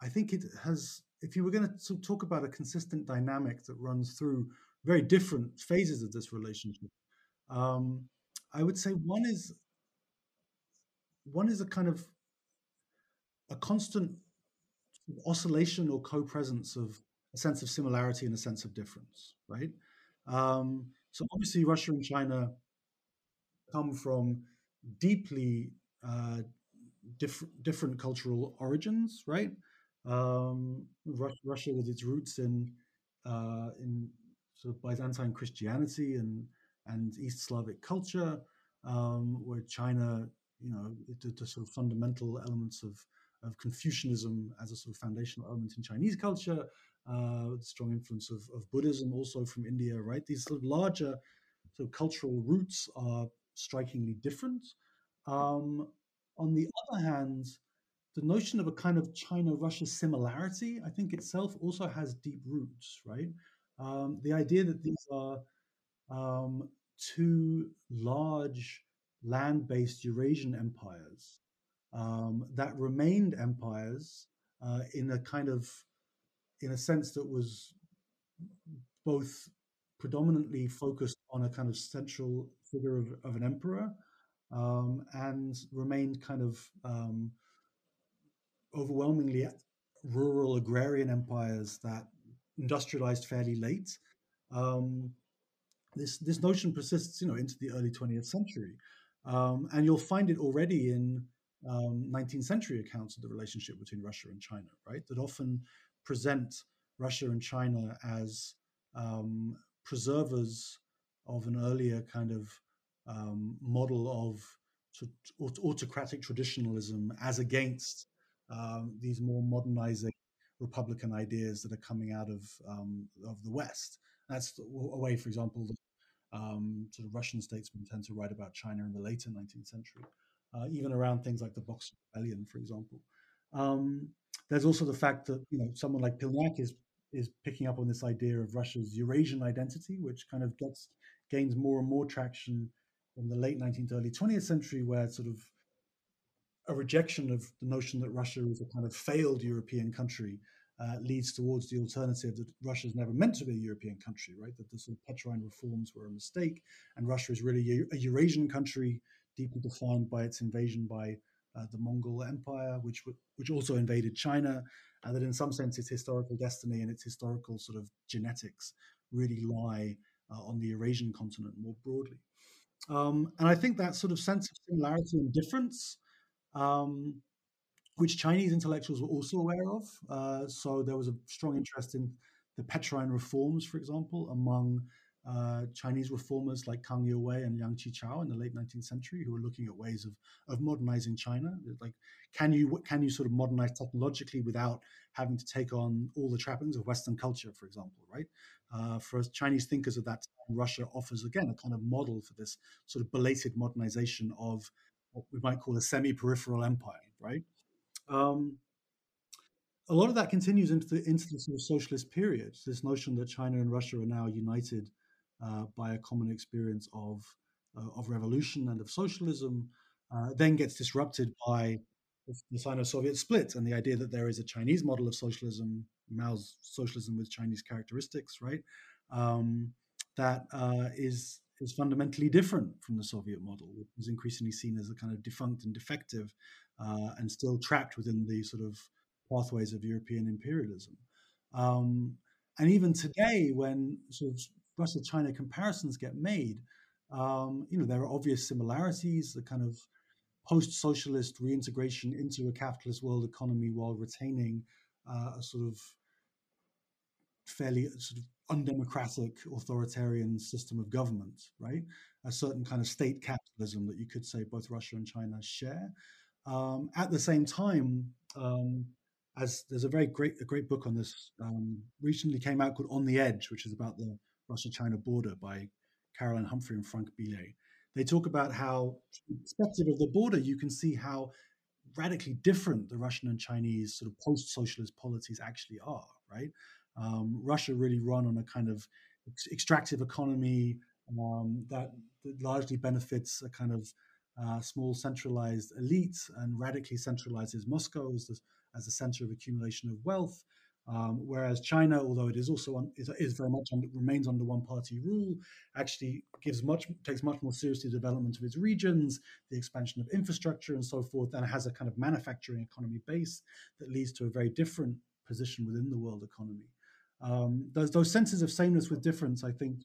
I think it has, if you were going to talk about a consistent dynamic that runs through very different phases of this relationship, um, I would say one is one is a kind of a constant oscillation or co-presence of a sense of similarity and a sense of difference, right? Um, so obviously, Russia and China come from deeply uh, different different cultural origins, right? Um, Russia, with its roots in uh, in sort of Byzantine Christianity and and East Slavic culture, um, where China, you know, the, the, sort of fundamental elements of of Confucianism as a sort of foundational element in Chinese culture, uh, strong influence of, of Buddhism also from India, right? These sort of larger sort of cultural roots are strikingly different. Um, on the other hand, the notion of a kind of China-Russia similarity, I think itself also has deep roots, right? Um, the idea that these are um, two large land-based Eurasian empires um, that remained empires uh, in a kind of, in a sense that was both predominantly focused on a kind of central figure of, of an emperor um, and remained kind of um, overwhelmingly rural agrarian empires that industrialized fairly late. Um, this this notion persists, you know, into the early 20th century, um, and you'll find it already in 19th um, century accounts of the relationship between Russia and China, right? That often present Russia and China as um, preservers of an earlier kind of um, model of autocratic traditionalism as against um, these more modernizing republican ideas that are coming out of um, of the West. That's a way, for example, that um, sort of Russian statesmen tend to write about China in the later 19th century, uh, even around things like the Boxer Rebellion, for example. Um, there's also the fact that you know someone like Pilniak is is picking up on this idea of Russia's Eurasian identity, which kind of gets gains more and more traction in the late 19th, early 20th century, where sort of a rejection of the notion that Russia is a kind of failed European country uh, leads towards the alternative that Russia is never meant to be a European country, right? That the sort of Petrine reforms were a mistake, and Russia is really a, Eurasian country, deeply defined by its invasion by uh, the Mongol Empire, which which also invaded China, and that in some sense its historical destiny and its historical sort of genetics really lie uh, on the Eurasian continent more broadly. Um, and I think that sort of sense of similarity and difference, um, which Chinese intellectuals were also aware of. Uh, so there was a strong interest in the Petrine reforms, for example, among uh, Chinese reformers like Kang Youwei and Liang Qichao in the late 19th century, who were looking at ways of, of modernizing China. Like, can you can you sort of modernize technologically without having to take on all the trappings of Western culture, for example, right? Uh, for Chinese thinkers of that time, Russia offers again a kind of model for this sort of belated modernization of what we might call a semi-peripheral empire, right? Um, a lot of that continues into the into the sort of socialist period. This notion that China and Russia are now united uh, by a common experience of uh, of revolution and of socialism, uh, then gets disrupted by the Sino-Soviet split and the idea that there is a Chinese model of socialism, Mao's socialism with Chinese characteristics, right? Um, that uh, is is fundamentally different from the Soviet model, which is increasingly seen as a kind of defunct and defective, uh, and still trapped within the sort of pathways of European imperialism. Um, and even today, when sort of Russia-China comparisons get made, um, you know there are obvious similarities. The kind of post-socialist reintegration into a capitalist world economy while retaining uh, a sort of fairly sort of undemocratic authoritarian system of government, right? A certain kind of state capitalism that you could say both Russia and China share. Um, at the same time, um, as there's a very great a great book on this um, recently came out called On the Edge, which is about the Russia-China border by Caroline Humphrey and Franck Billé they talk about how, from the perspective of the border, you can see how radically different the Russian and Chinese sort of post-socialist policies actually are. Right? Um, Russia really run on a kind of extractive economy um, that, that, largely benefits a kind of uh, small centralized elite and radically centralizes Moscow as the, as the center of accumulation of wealth. Um, whereas China, although it is also un, is, is, very much under, remains under one party rule, actually gives much takes much more seriously the development of its regions, the expansion of infrastructure, and so forth, and has a kind of manufacturing economy base that leads to a very different position within the world economy. Um, those, those senses of sameness with difference, I think,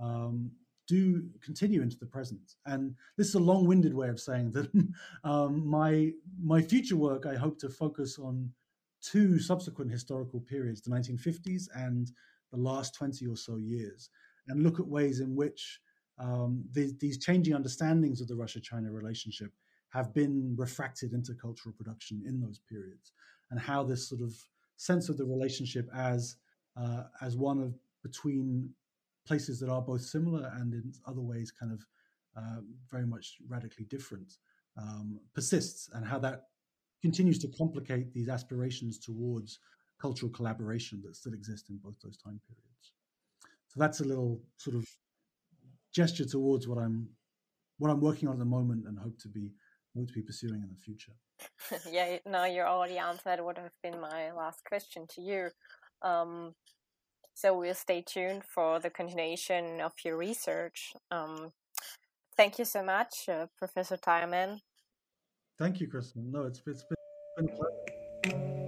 um, do continue into the present. And this is a long-winded way of saying that um, my my future work, I hope to focus on two subsequent historical periods, the 1950s and the last 20 or so years, and look at ways in which um, these, these changing understandings of the Russia-China relationship have been refracted into cultural production in those periods, and how this sort of sense of the relationship as uh, as one of between places that are both similar and in other ways kind of uh, very much radically different um, persists, and how that continues to complicate these aspirations towards cultural collaboration that still exist in both those time periods. So that's a little sort of gesture towards what I'm what I'm working on at the moment and hope to be hope to be pursuing in the future. yeah, no, you already answered what would have been my last question to you. Um, so we'll stay tuned for the continuation of your research. Um, thank you so much, uh, Professor Tyerman. Thank you, Kristen. No, it's, it's been, been a pleasure.